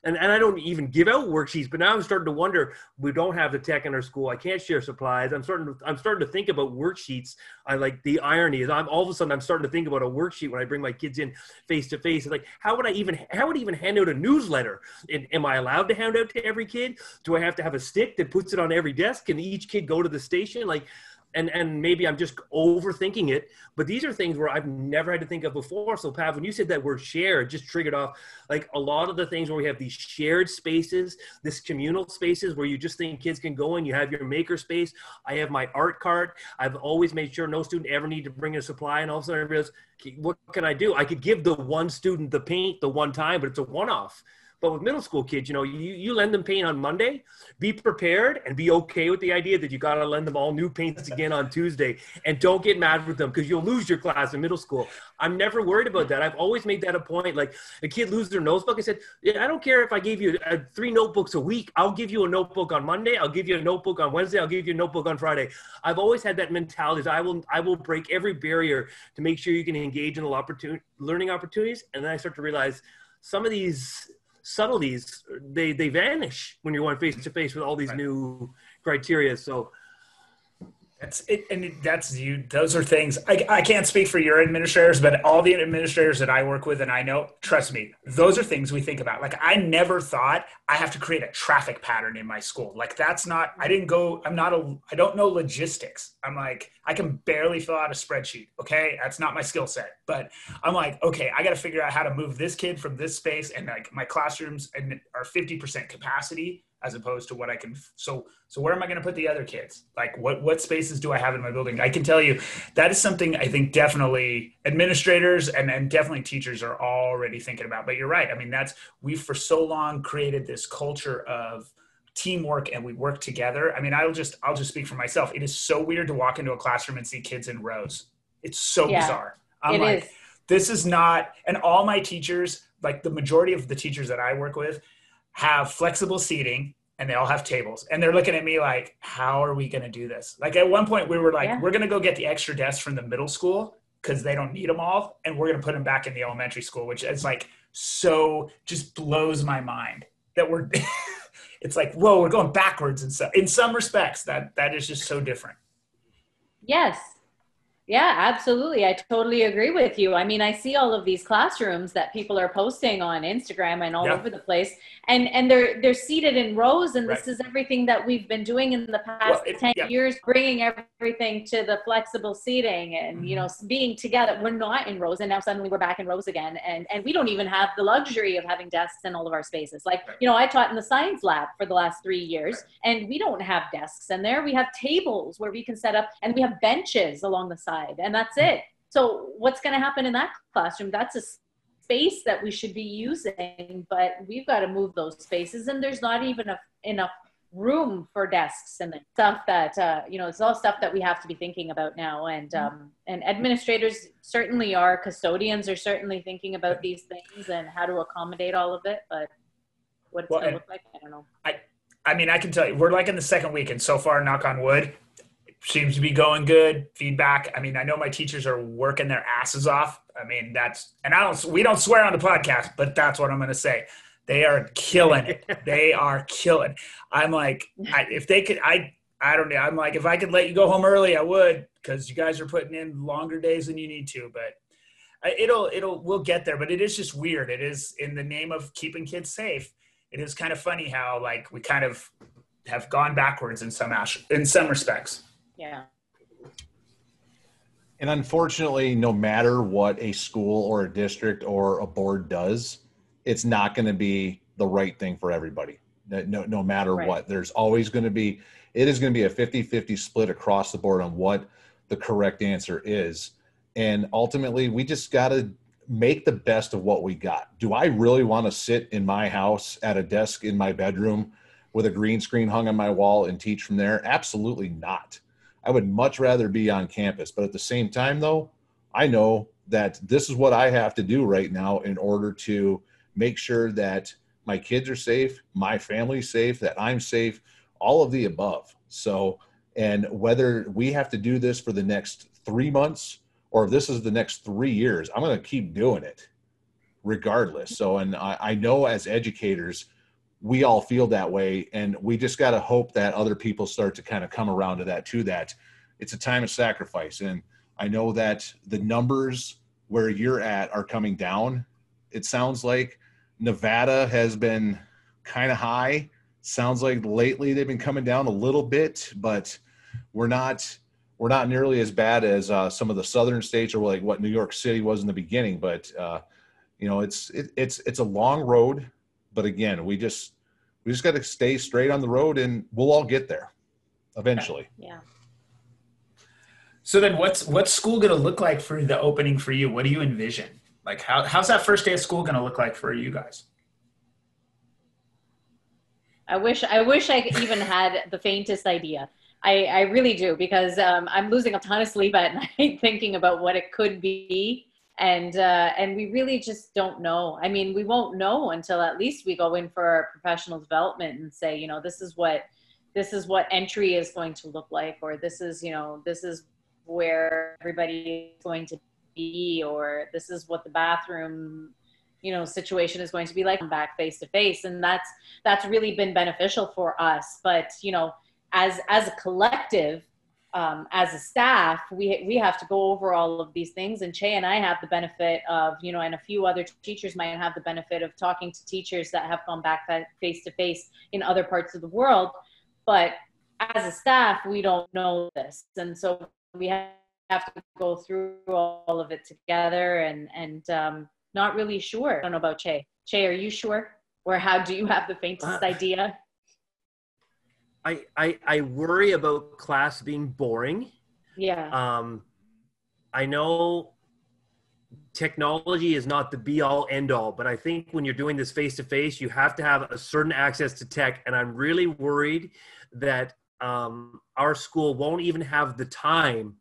And, and I don't even give out worksheets, but now I'm starting to wonder. We don't have the tech in our school. I can't share supplies. I'm starting to I'm starting to think about worksheets. I like the irony is I'm all of a sudden I'm starting to think about a worksheet when I bring my kids in face to face. It's Like how would I even how would I even hand out a newsletter? And, am I allowed to hand out to every kid? Do I have to have a stick that puts it on every desk? Can each kid go to the station? Like and and maybe I'm just overthinking it, but these are things where I've never had to think of before. So Pav, when you said that word share, it just triggered off like a lot of the things where we have these shared spaces, this communal spaces where you just think kids can go in. You have your maker space. I have my art cart. I've always made sure no student ever need to bring a supply. And all of a sudden I realized, what can I do? I could give the one student the paint the one time, but it's a one-off. But with middle school kids, you know, you, you lend them paint on Monday, be prepared and be okay with the idea that you got to lend them all new paints again on Tuesday. And don't get mad with them because you'll lose your class in middle school. I'm never worried about that. I've always made that a point. Like a kid loses their notebook. I said, yeah, I don't care if I gave you uh, three notebooks a week. I'll give you a notebook on Monday. I'll give you a notebook on Wednesday. I'll give you a notebook on Friday. I've always had that mentality. I will, I will break every barrier to make sure you can engage in the opportunity, learning opportunities. And then I start to realize some of these subtleties they they vanish when you're going face to face with all these right. new criteria. So that's it, and that's you. Those are things I, I can't speak for your administrators, but all the administrators that I work with and I know, trust me, those are things we think about. Like I never thought I have to create a traffic pattern in my school. Like that's not. I didn't go. I'm not a. I don't know logistics. I'm like I can barely fill out a spreadsheet. Okay, that's not my skill set. But I'm like, okay, I got to figure out how to move this kid from this space, and like my classrooms and are 50% capacity as opposed to what I can. So, so where am I going to put the other kids? Like, what what spaces do I have in my building? I can tell you that is something I think definitely administrators and and definitely teachers are already thinking about. But you're right. I mean, that's we've for so long created this culture of teamwork and we work together. I mean, I'll just I'll just speak for myself. It is so weird to walk into a classroom and see kids in rows. It's so yeah, bizarre. I'm like, is. this is not. And all my teachers, like the majority of the teachers that I work with have flexible seating and they all have tables. And they're looking at me like how are we going to do this? Like at one point we were like yeah. we're going to go get the extra desks from the middle school because they don't need them all and we're going to put them back in the elementary school which is like so just blows my mind that we're it's like whoa we're going backwards and some in some respects that that is just so different. Yes yeah, absolutely. I totally agree with you. I mean, I see all of these classrooms that people are posting on Instagram and all yeah. over the place, and and they're they're seated in rows, and right. this is everything that we've been doing in the past well, it, ten yeah. years, bringing everything to the flexible seating, and mm-hmm. you know, being together. We're not in rows, and now suddenly we're back in rows again, and and we don't even have the luxury of having desks in all of our spaces. Like right. you know, I taught in the science lab for the last three years, right. and we don't have desks in there. We have tables where we can set up, and we have benches along the side side and that's it. So what's going to happen in that classroom? That's a space that we should be using but we've got to move those spaces and there's not even a, enough room for desks and stuff that uh, you know it's all stuff that we have to be thinking about now and um, and administrators certainly are custodians are certainly thinking about these things and how to accommodate all of it but what it's well, going to look like i don't know. I i mean i can tell you we're like in the second week and so far knock on wood seems to be going good. Feedback. I mean, I know my teachers are working their asses off. I mean, that's and I don't. We don't swear on the podcast, but that's what I'm going to say. They are killing it. they are killing. I'm like, I, if they could, I, I don't know. I'm like, if I could let you go home early, I would, because you guys are putting in longer days than you need to. But it'll, it'll, we'll get there. But it is just weird. It is in the name of keeping kids safe. It is kind of funny how like we kind of have gone backwards in some ash- in some respects. Yeah. And unfortunately, no matter what a school or a district or a board does, it's not going to be the right thing for everybody. no, no matter Right. what. There's always going to be, it is going to be a 50 50 split across the board on what the correct answer is. And ultimately, we just got to make the best of what we got. Do I really want to sit in my house at a desk in my bedroom with a green screen hung on my wall and teach from there? Absolutely not. I would much rather be on campus. But at the same time, though, I know that this is what I have to do right now in order to make sure that my kids are safe, my family's safe, that I'm safe, all of the above. So, and whether we have to do this for the next three months or if this is the next three years, I'm going to keep doing it regardless. So, and I, I know as educators, we all feel that way. And we just got to hope that other people start to kind of come around to that, to that. It's a time of sacrifice. And I know that the numbers where you're at are coming down. It sounds like Nevada has been kind of high. Sounds like lately they've been coming down a little bit, but we're not we're not nearly as bad as uh, some of the southern states or like what New York City was in the beginning. But uh, you know, it's it, it's it's a long road. But again, we just we just got to stay straight on the road, and we'll all get there eventually. Yeah. So then, what's what's school going to look like for the opening for you? What do you envision? Like, how, how's that first day of school going to look like for you guys? I wish I wish I even had the faintest idea. I, I really do because um, I'm losing a ton of sleep at night thinking about what it could be, and uh, and we really just don't know. I mean, we won't know until at least we go in for our professional development and say, you know, this is what this is what entry is going to look like, or this is you know this is where everybody is going to be, or this is what the bathroom you know situation is going to be like back face to face and that's that's really been beneficial for us but you know as as a collective um, as a staff we we have to go over all of these things and Chey and i have the benefit of you know and a few other teachers might have the benefit of talking to teachers that have gone back face to face in other parts of the world but as a staff we don't know this and so we have to go through all of it together and and um, not really sure. I don't know about Chey. Chey, are you sure? Or how do you have the faintest Uh, idea? I, I I worry about class being boring. Yeah. Um, I know technology is not the be all end all, but I think when you're doing this face to face, you have to have a certain access to tech. And I'm really worried that um, our school won't even have the time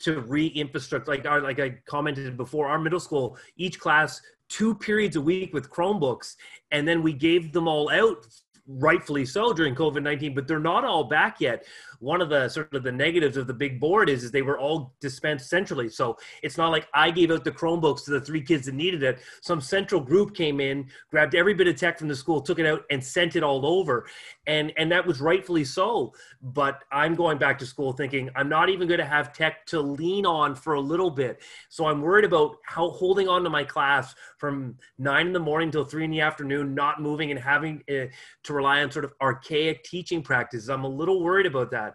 to re-infrastructure. Like our, like I commented before, our middle school, each class two periods a week with Chromebooks, and then we gave them all out rightfully so during covid-19 but they're not all back yet. One of the sort of the negatives of the big board is, is they were all dispensed centrally. So it's not like i gave out the chromebooks to the three kids that needed it. Some central group came in grabbed every bit of tech from the school took it out and sent it all over. And and that was rightfully so. But i'm going back to school thinking i'm not even going to have tech to lean on for a little bit. So i'm worried about how holding on to my class from nine in the morning till three in the afternoon not moving and having uh, to rely on sort of archaic teaching practices i'm a little worried about that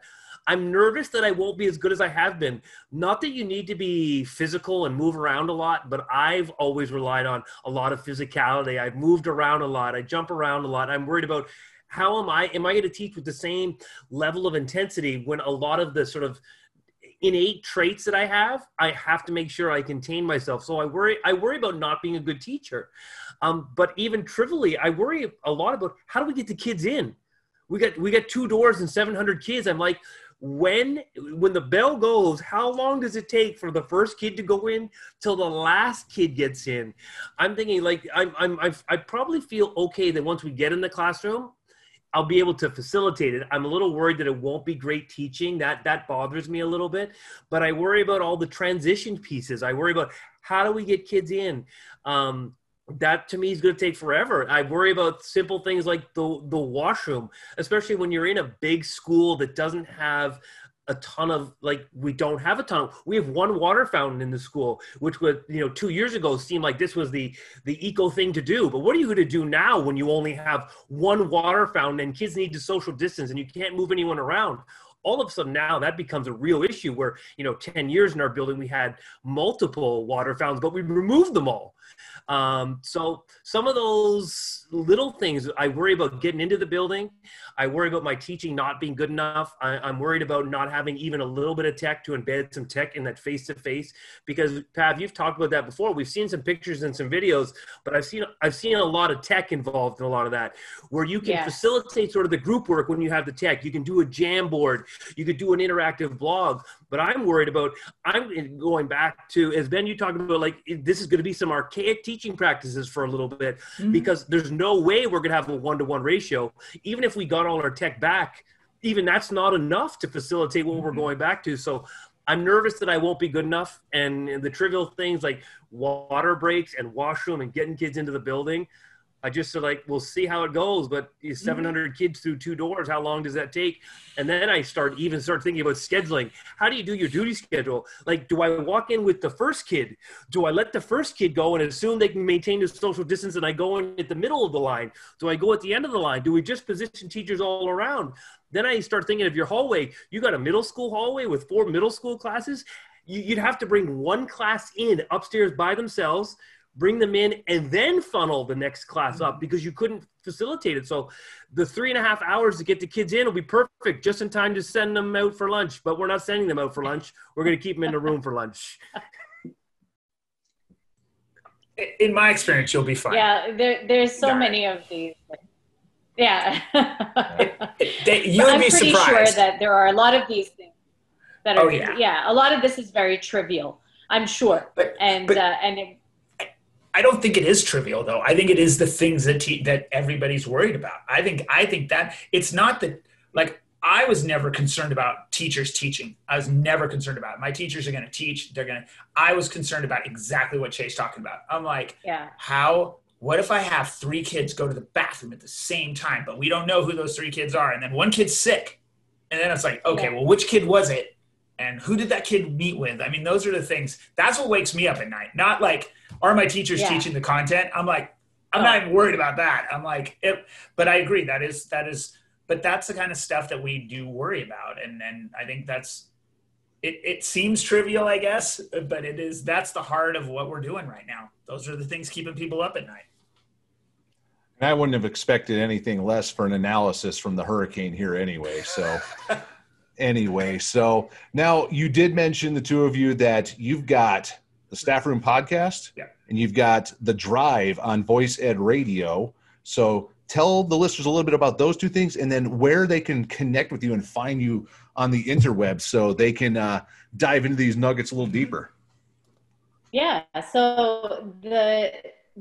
I'm nervous that I won't be as good as I have been. Not that you need to be physical and move around a lot, but I've always relied on a lot of physicality. I've moved around a lot. I jump around a lot. I'm worried about how am I am I going to teach with the same level of intensity when a lot of the sort of innate traits that I have, I have to make sure I contain myself. So I worry I worry about not being a good teacher. Um, but even trivially, I worry a lot about how do we get the kids in? We got we got two doors and 700 kids. I'm like, when when the bell goes how long does it take for the first kid to go in till the last kid gets in? I'm thinking like i'm i'm I've, i probably feel okay that once we get in the classroom i'll be able to facilitate it. I'm a little worried that it won't be great teaching. That that bothers me a little bit. But i worry about all the transition pieces. I worry about how do we get kids in? Um, that to me is going to take forever. I worry about simple things like the the washroom, especially when you're in a big school that doesn't have a ton of like we don't have a ton of, we have one water fountain in the school which would you know two years ago seemed like this was the the eco thing to do but what are you going to do now when you only have one water fountain and kids need to social distance and you can't move anyone around all of a sudden now that becomes a real issue where, you know, 10 years in our building, we had multiple water fountains, but we removed them all. Um, so some of those little things, I worry about getting into the building. I worry about my teaching not being good enough. I, am worried about not having even a little bit of tech to embed some tech in that face to face. Because Pav, you've talked about that before. We've seen some pictures and some videos, but I've seen I've seen a lot of tech involved in a lot of that, where you can facilitate sort of the group work when you have the tech. You can do a Jamboard, you could do an interactive blog. But I'm worried about I'm going back to as Ben you talked about like this is going to be some archaic teaching practices for a little bit mm-hmm. because there's no way we're going to have a one to one ratio. Even if we got all our tech back, even that's not enough to facilitate what mm-hmm. we're going back to. So I'm nervous that I won't be good enough. And the trivial things like water breaks and washroom and getting kids into the building, I just said like, we'll see how it goes. But mm-hmm. 700 mm-hmm. kids through two doors, how long does that take? And then I start even start thinking about scheduling. How do you do your duty schedule? Like, do I walk in with the first kid? Do I let the first kid go and assume they can maintain the social distance and I go in at the middle of the line? Do I go at the end of the line? Do we just position teachers all around? Then I start thinking of your hallway. You got a middle school hallway with four middle school classes. You'd have to bring one class in upstairs by themselves bring them in, and then funnel the next class up because you couldn't facilitate it. So the three and a half hours to get the kids in will be perfect, just in time to send them out for lunch. But we're not sending them out for lunch. We're going to keep them in the room for lunch. In my experience, you'll be fine. Yeah, there, there's so many of these. Yeah. you'll I'm be pretty surprised. sure that there are a lot of these things that are, oh, yeah. yeah, a lot of this is very trivial. I'm sure. But, and, but, uh, and it, I don't think it is trivial though. I think it is the things that te- that everybody's worried about. I think I think that it's not that like I was never concerned about teachers teaching. I was never concerned about it. My teachers are going to teach. They're going to. I was concerned about exactly what Chey's talking about. I'm like, yeah. How? What if I have three kids go to the bathroom at the same time, but we don't know who those three kids are, and then one kid's sick, and then it's like, okay, yeah. well, which kid was it, and who did that kid meet with? I mean, those are the things. That's what wakes me up at night. Not like are my teachers yeah. teaching the content? I'm like, I'm oh. not even worried about that. I'm like, it, but I agree. That is, that is, but that's the kind of stuff that we do worry about. And, and I think that's, it, it seems trivial, I guess, but it is, that's the heart of what we're doing right now. Those are the things keeping people up at night. And I wouldn't have expected anything less for an analysis from the hurricane here anyway. So, anyway, so now you did mention the two of you that you've got the Staff Room Podcast, yeah. and you've got the Drive on VoiceEd Radio. So tell the listeners a little bit about those two things, and then where they can connect with you and find you on the interweb, so they can uh, dive into these nuggets a little deeper. Yeah. So the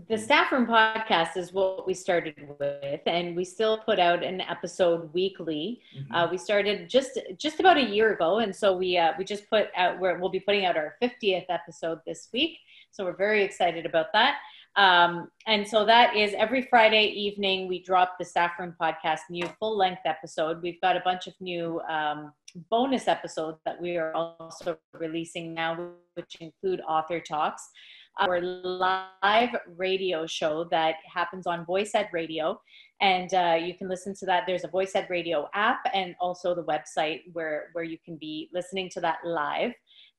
the staff room podcast is what we started with and we still put out an episode weekly mm-hmm. uh, we started just just about a year ago and so we uh, we just put out we will be putting out our 50th episode this week so we're very excited about that um, and so that is every friday evening we drop the staff room podcast new full length episode we've got a bunch of new um, bonus episodes that we are also releasing now which include author talks our live radio show that happens on VoiceEd Radio. And uh, you can listen to that. There's a VoiceEd Radio app and also the website where, where you can be listening to that live.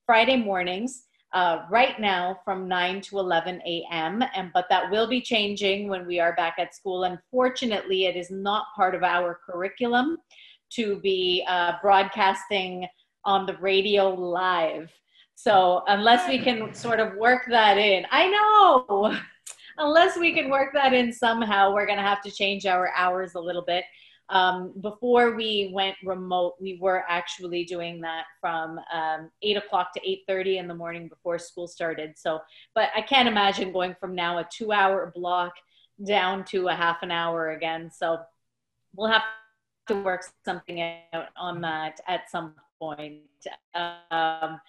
Friday mornings, uh, right now from 9 to 11 a.m. And but that will be changing when we are back at school. Unfortunately, it is not part of our curriculum to be uh, broadcasting on the radio live. So unless we can sort of work that in, I know, unless we can work that in somehow, we're going to have to change our hours a little bit. Um, before we went remote, we were actually doing that from um, eight o'clock to eight thirty in the morning before school started. So, but I can't imagine going from now a two-hour block down to a half an hour again. So, we'll have to work something out on that at some point. Um,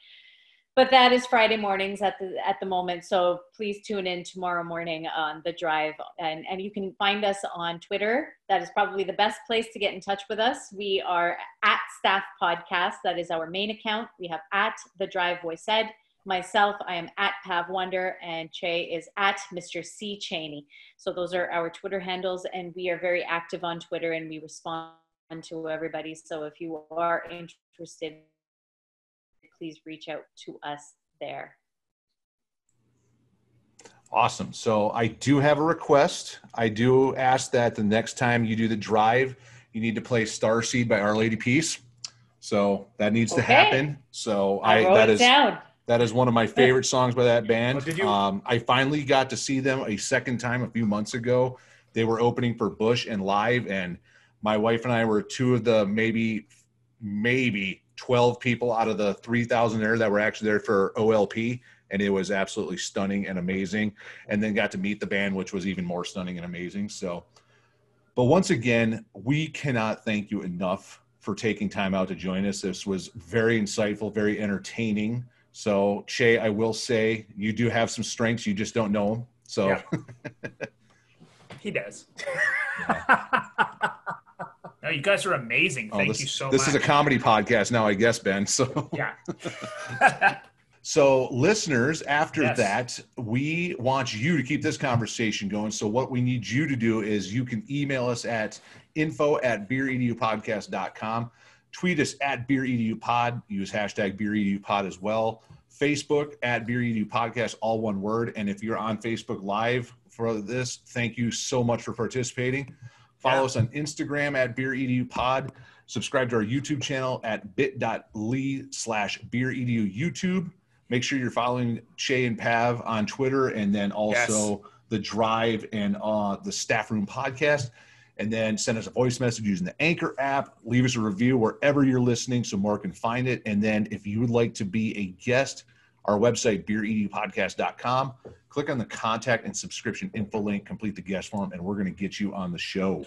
but that is Friday mornings at the at the moment. So please tune in tomorrow morning on the drive, and and you can find us on Twitter. That is probably the best place to get in touch with us. We are at Staff Podcast. That is our main account. We have at the Drive VoiceEd. Myself, I am at Pav Wander, and Chey is at Mr. C Cheney. So those are our Twitter handles, and we are very active on Twitter, and we respond to everybody. So if you are interested, please reach out to us there. Awesome. So I do have a request. I do ask that the next time you do the drive, you need to play Starseed by Our Lady Peace. So that needs okay. to happen. So I, I that is down. that is one of my favorite songs by that band. Oh, um, I finally got to see them a second time a few months ago. They were opening for Bush and live, and my wife and I were two of the maybe maybe 12 people out of the 3,000 there that were actually there for OLP and it was absolutely stunning and amazing. And then got to meet the band, which was even more stunning and amazing. So, but once again, we cannot thank you enough for taking time out to join us. This was very insightful, very entertaining. So, Chey, I will say you do have some strengths. You just don't know them. So, yeah. he does. no, you guys are amazing. Oh, Thank oh, this, you so this much. This is a comedy podcast now, I guess, Ben. So, yeah. So, listeners, after yes. that, we want you to keep this conversation going. So, what we need you to do is you can email us at info at beeredupodcast.com, tweet us at beeredupod, use hashtag beeredupod as well, Facebook at beeredupodcast, all one word. And if you're on Facebook Live for this, thank you so much for participating. Follow yeah. us on Instagram at beeredupod. Subscribe to our YouTube channel at bit.ly slash beeredu YouTube make sure you're following Chey and Pav on Twitter and then also yes. the Drive and uh, the Staff Room podcast. And then send us a voice message using the Anchor app. Leave us a review wherever you're listening so more can find it. And then if you would like to be a guest, our website, beeredupodcast.com, click on the contact and subscription info link, complete the guest form, and we're going to get you on the show.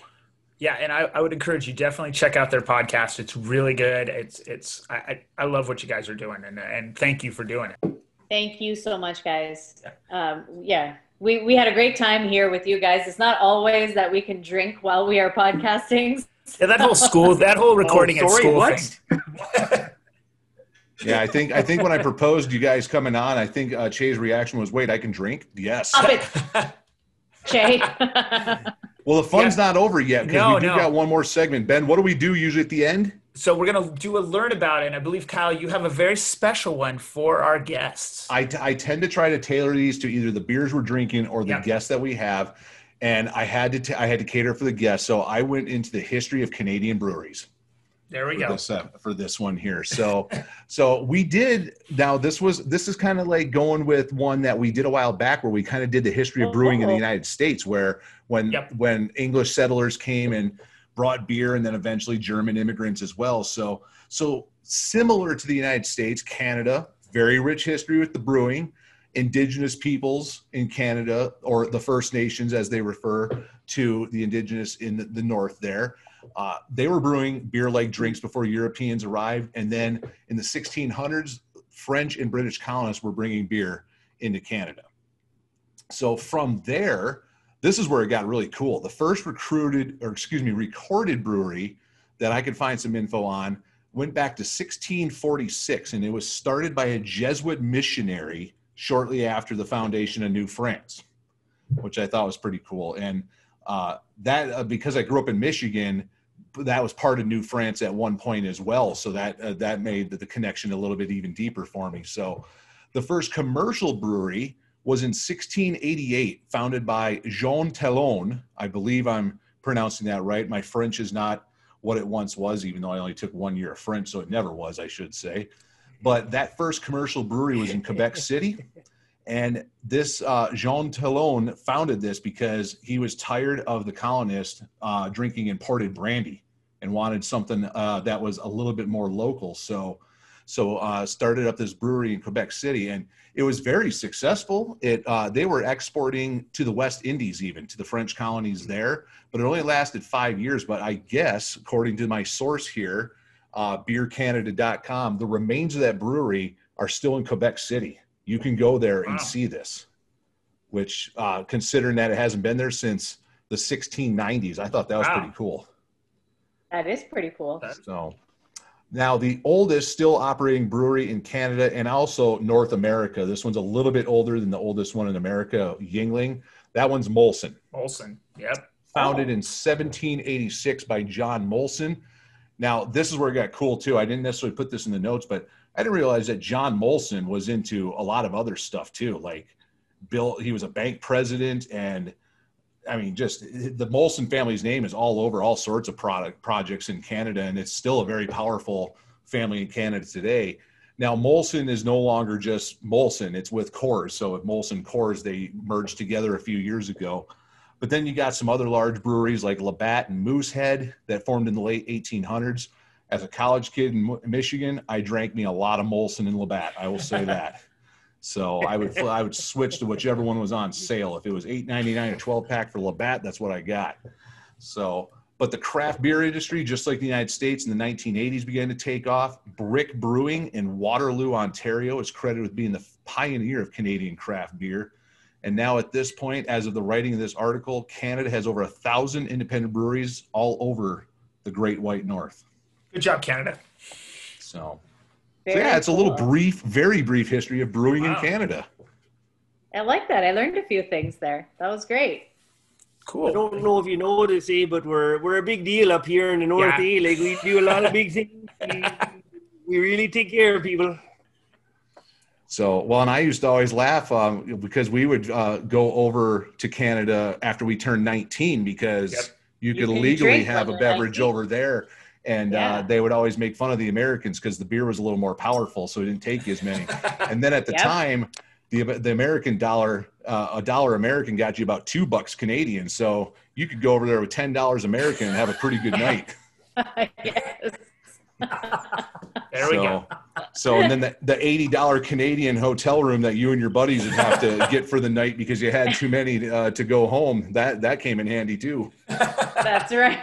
Yeah, and I, I, would encourage you definitely check out their podcast. It's really good. It's it's I, I love what you guys are doing, and and thank you for doing it. Thank you so much, guys. Yeah. Um, yeah. We, we had a great time here with you guys. It's not always that we can drink while we are podcasting. Yeah, that whole school, that whole recording oh, sorry, at school what? thing. yeah, I think I think when I proposed you guys coming on, I think uh, Chey's reaction was, "Wait, I can drink?" Yes. Stop it, Chey. Well, the fun's yeah. not over yet because no, we do no. got one more segment. Ben, what do we do usually at the end? So we're gonna do a learn about it. And I believe Kyle, you have a very special one for our guests. I, t- I tend to try to tailor these to either the beers we're drinking or the yep. guests that we have, and I had to t- I had to cater for the guests. So I went into the history of Canadian breweries. There we for go. This, uh, for this one here. So, so we did. Now this was this is kind of like going with one that we did a while back, where we kind of did the history of brewing oh. in the. United States, where when yep. when English settlers came and brought beer, and then eventually German immigrants as well. So, so similar to the United States, Canada, very rich history with the brewing. Indigenous peoples in Canada, or the First Nations as they refer to the indigenous in the, the north there uh, they were brewing beer like drinks before Europeans arrived. And then in the 1600s, French and British colonists were bringing beer into Canada. So from there, this is where it got really cool. The first recruited, or excuse me, recorded brewery that I could find some info on went back to 1646, and it was started by a Jesuit missionary shortly after the foundation of New France, which I thought was pretty cool. And uh, that uh, because I grew up in Michigan, that was part of New France at one point as well. So that uh, that made the, the, connection a little bit even deeper for me. So the first commercial brewery was in 1688, founded by Jean Talon. I believe I'm pronouncing that right. My French is not what it once was, even though I only took one year of French, so it never was, I should say. But that first commercial brewery was in Quebec City. And this uh, Jean Talon founded this because he was tired of the colonists uh, drinking imported brandy and wanted something uh, that was a little bit more local. So, so uh, started up this brewery in Quebec City, and it was very successful. It uh, they were exporting to the West Indies, even to the French colonies there, but it only lasted five years. But I guess, according to my source here, uh, BeerCanada.com, the remains of that brewery are still in Quebec City you can go there wow. and see this which uh, considering that it hasn't been there since the 1690s i thought that was wow. pretty cool that is pretty cool so now the oldest still operating brewery in canada and also north america this one's a little bit older than the oldest one in america Yuengling. that one's molson molson yep founded in 1786 by John Molson. Now, this is where it got cool too. I didn't necessarily put this in the notes, but I didn't realize that John Molson was into a lot of other stuff too. Like Bill, he was a bank president, and I mean, just the Molson family's name is all over all sorts of product projects in Canada, and it's still a very powerful family in Canada today. Now, Molson is no longer just Molson; it's with Coors. So, with Molson Coors, they merged together a few years ago. But then you got some other large breweries like Labatt and Moosehead that formed in the late 1800s. As a college kid in Michigan, I drank me a lot of Molson and Labatt. I will say that. So I would I would switch to whichever one was on sale. If it was eight ninety nine a twelve pack for Labatt, that's what I got. So, but the craft beer industry, just like the United States in the 1980s, began to take off. Brick Brewing in Waterloo, Ontario, is credited with being the pioneer of Canadian craft beer. And now, at this point, as of the writing of this article, Canada has over a thousand independent breweries all over the Great White North. Good job, Canada. So, so yeah, it's a little brief, very brief history of brewing Wow. in Canada. I like that. I learned a few things there. That was great. Cool. I don't know if you notice, eh, but we're we're a big deal up here in the north. Yeah. Eh? Like we do a lot of big things. We, we really take care of people. So, well, and I used to always laugh um, because we would uh, go over to Canada after we turned 19 because Yep. you You could can legally have a beverage 19. over there. And Yeah. uh, they would always make fun of the Americans because the beer was a little more powerful, so it didn't take you as many. and then at the Yep. time, the the American dollar, uh, a dollar American got you about two bucks Canadian. So you could go over there with ten dollars American and have a pretty good night. yes. There we so, go. So and then the, the eighty dollar Canadian hotel room that you and your buddies would have to get for the night because you had too many uh, to go home. That that came in handy too. That's right.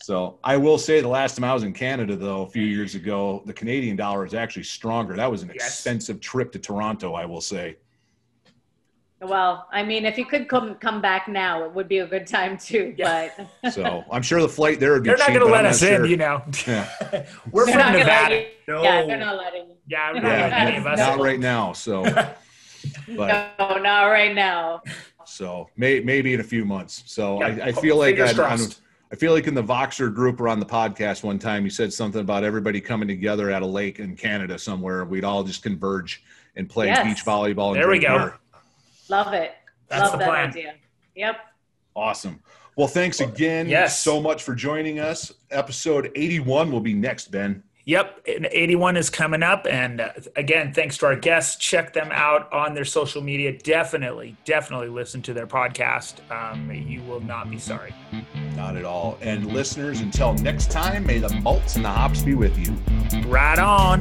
So I will say the last time I was in Canada though, a few years ago, the Canadian dollar is actually stronger. That was an Yes. expensive trip to Toronto, I will say. Well, I mean, if you could come come back now, it would be a good time too. Yeah. But So I'm sure the flight there would be They're not going to let us not in, you know. Yeah. We're They're from not gonna let Nevada. you- No. yeah, they're not letting. you. Yeah, we're not letting Yeah, any not right now. So, but No, not right now. so may, maybe in a few months. So Yeah, I, I feel like I'd- I'm- crossed. I feel like in the Voxer group or on the podcast one time, you said something about everybody coming together at a lake in Canada somewhere. We'd all just converge and play Yes. beach volleyball. And There we go. beer. Love it. That's Love the that plan. idea. Yep. Awesome. Well, thanks again Yes. so much for joining us. Episode 81 will be next, Ben. Yep, and 81 is coming up. And uh, again, thanks to our guests. Check them out on their social media. Definitely, definitely listen to their podcast. Um, you will not be sorry. Not at all. And listeners, until next time, may the malts and the hops be with you. Right on.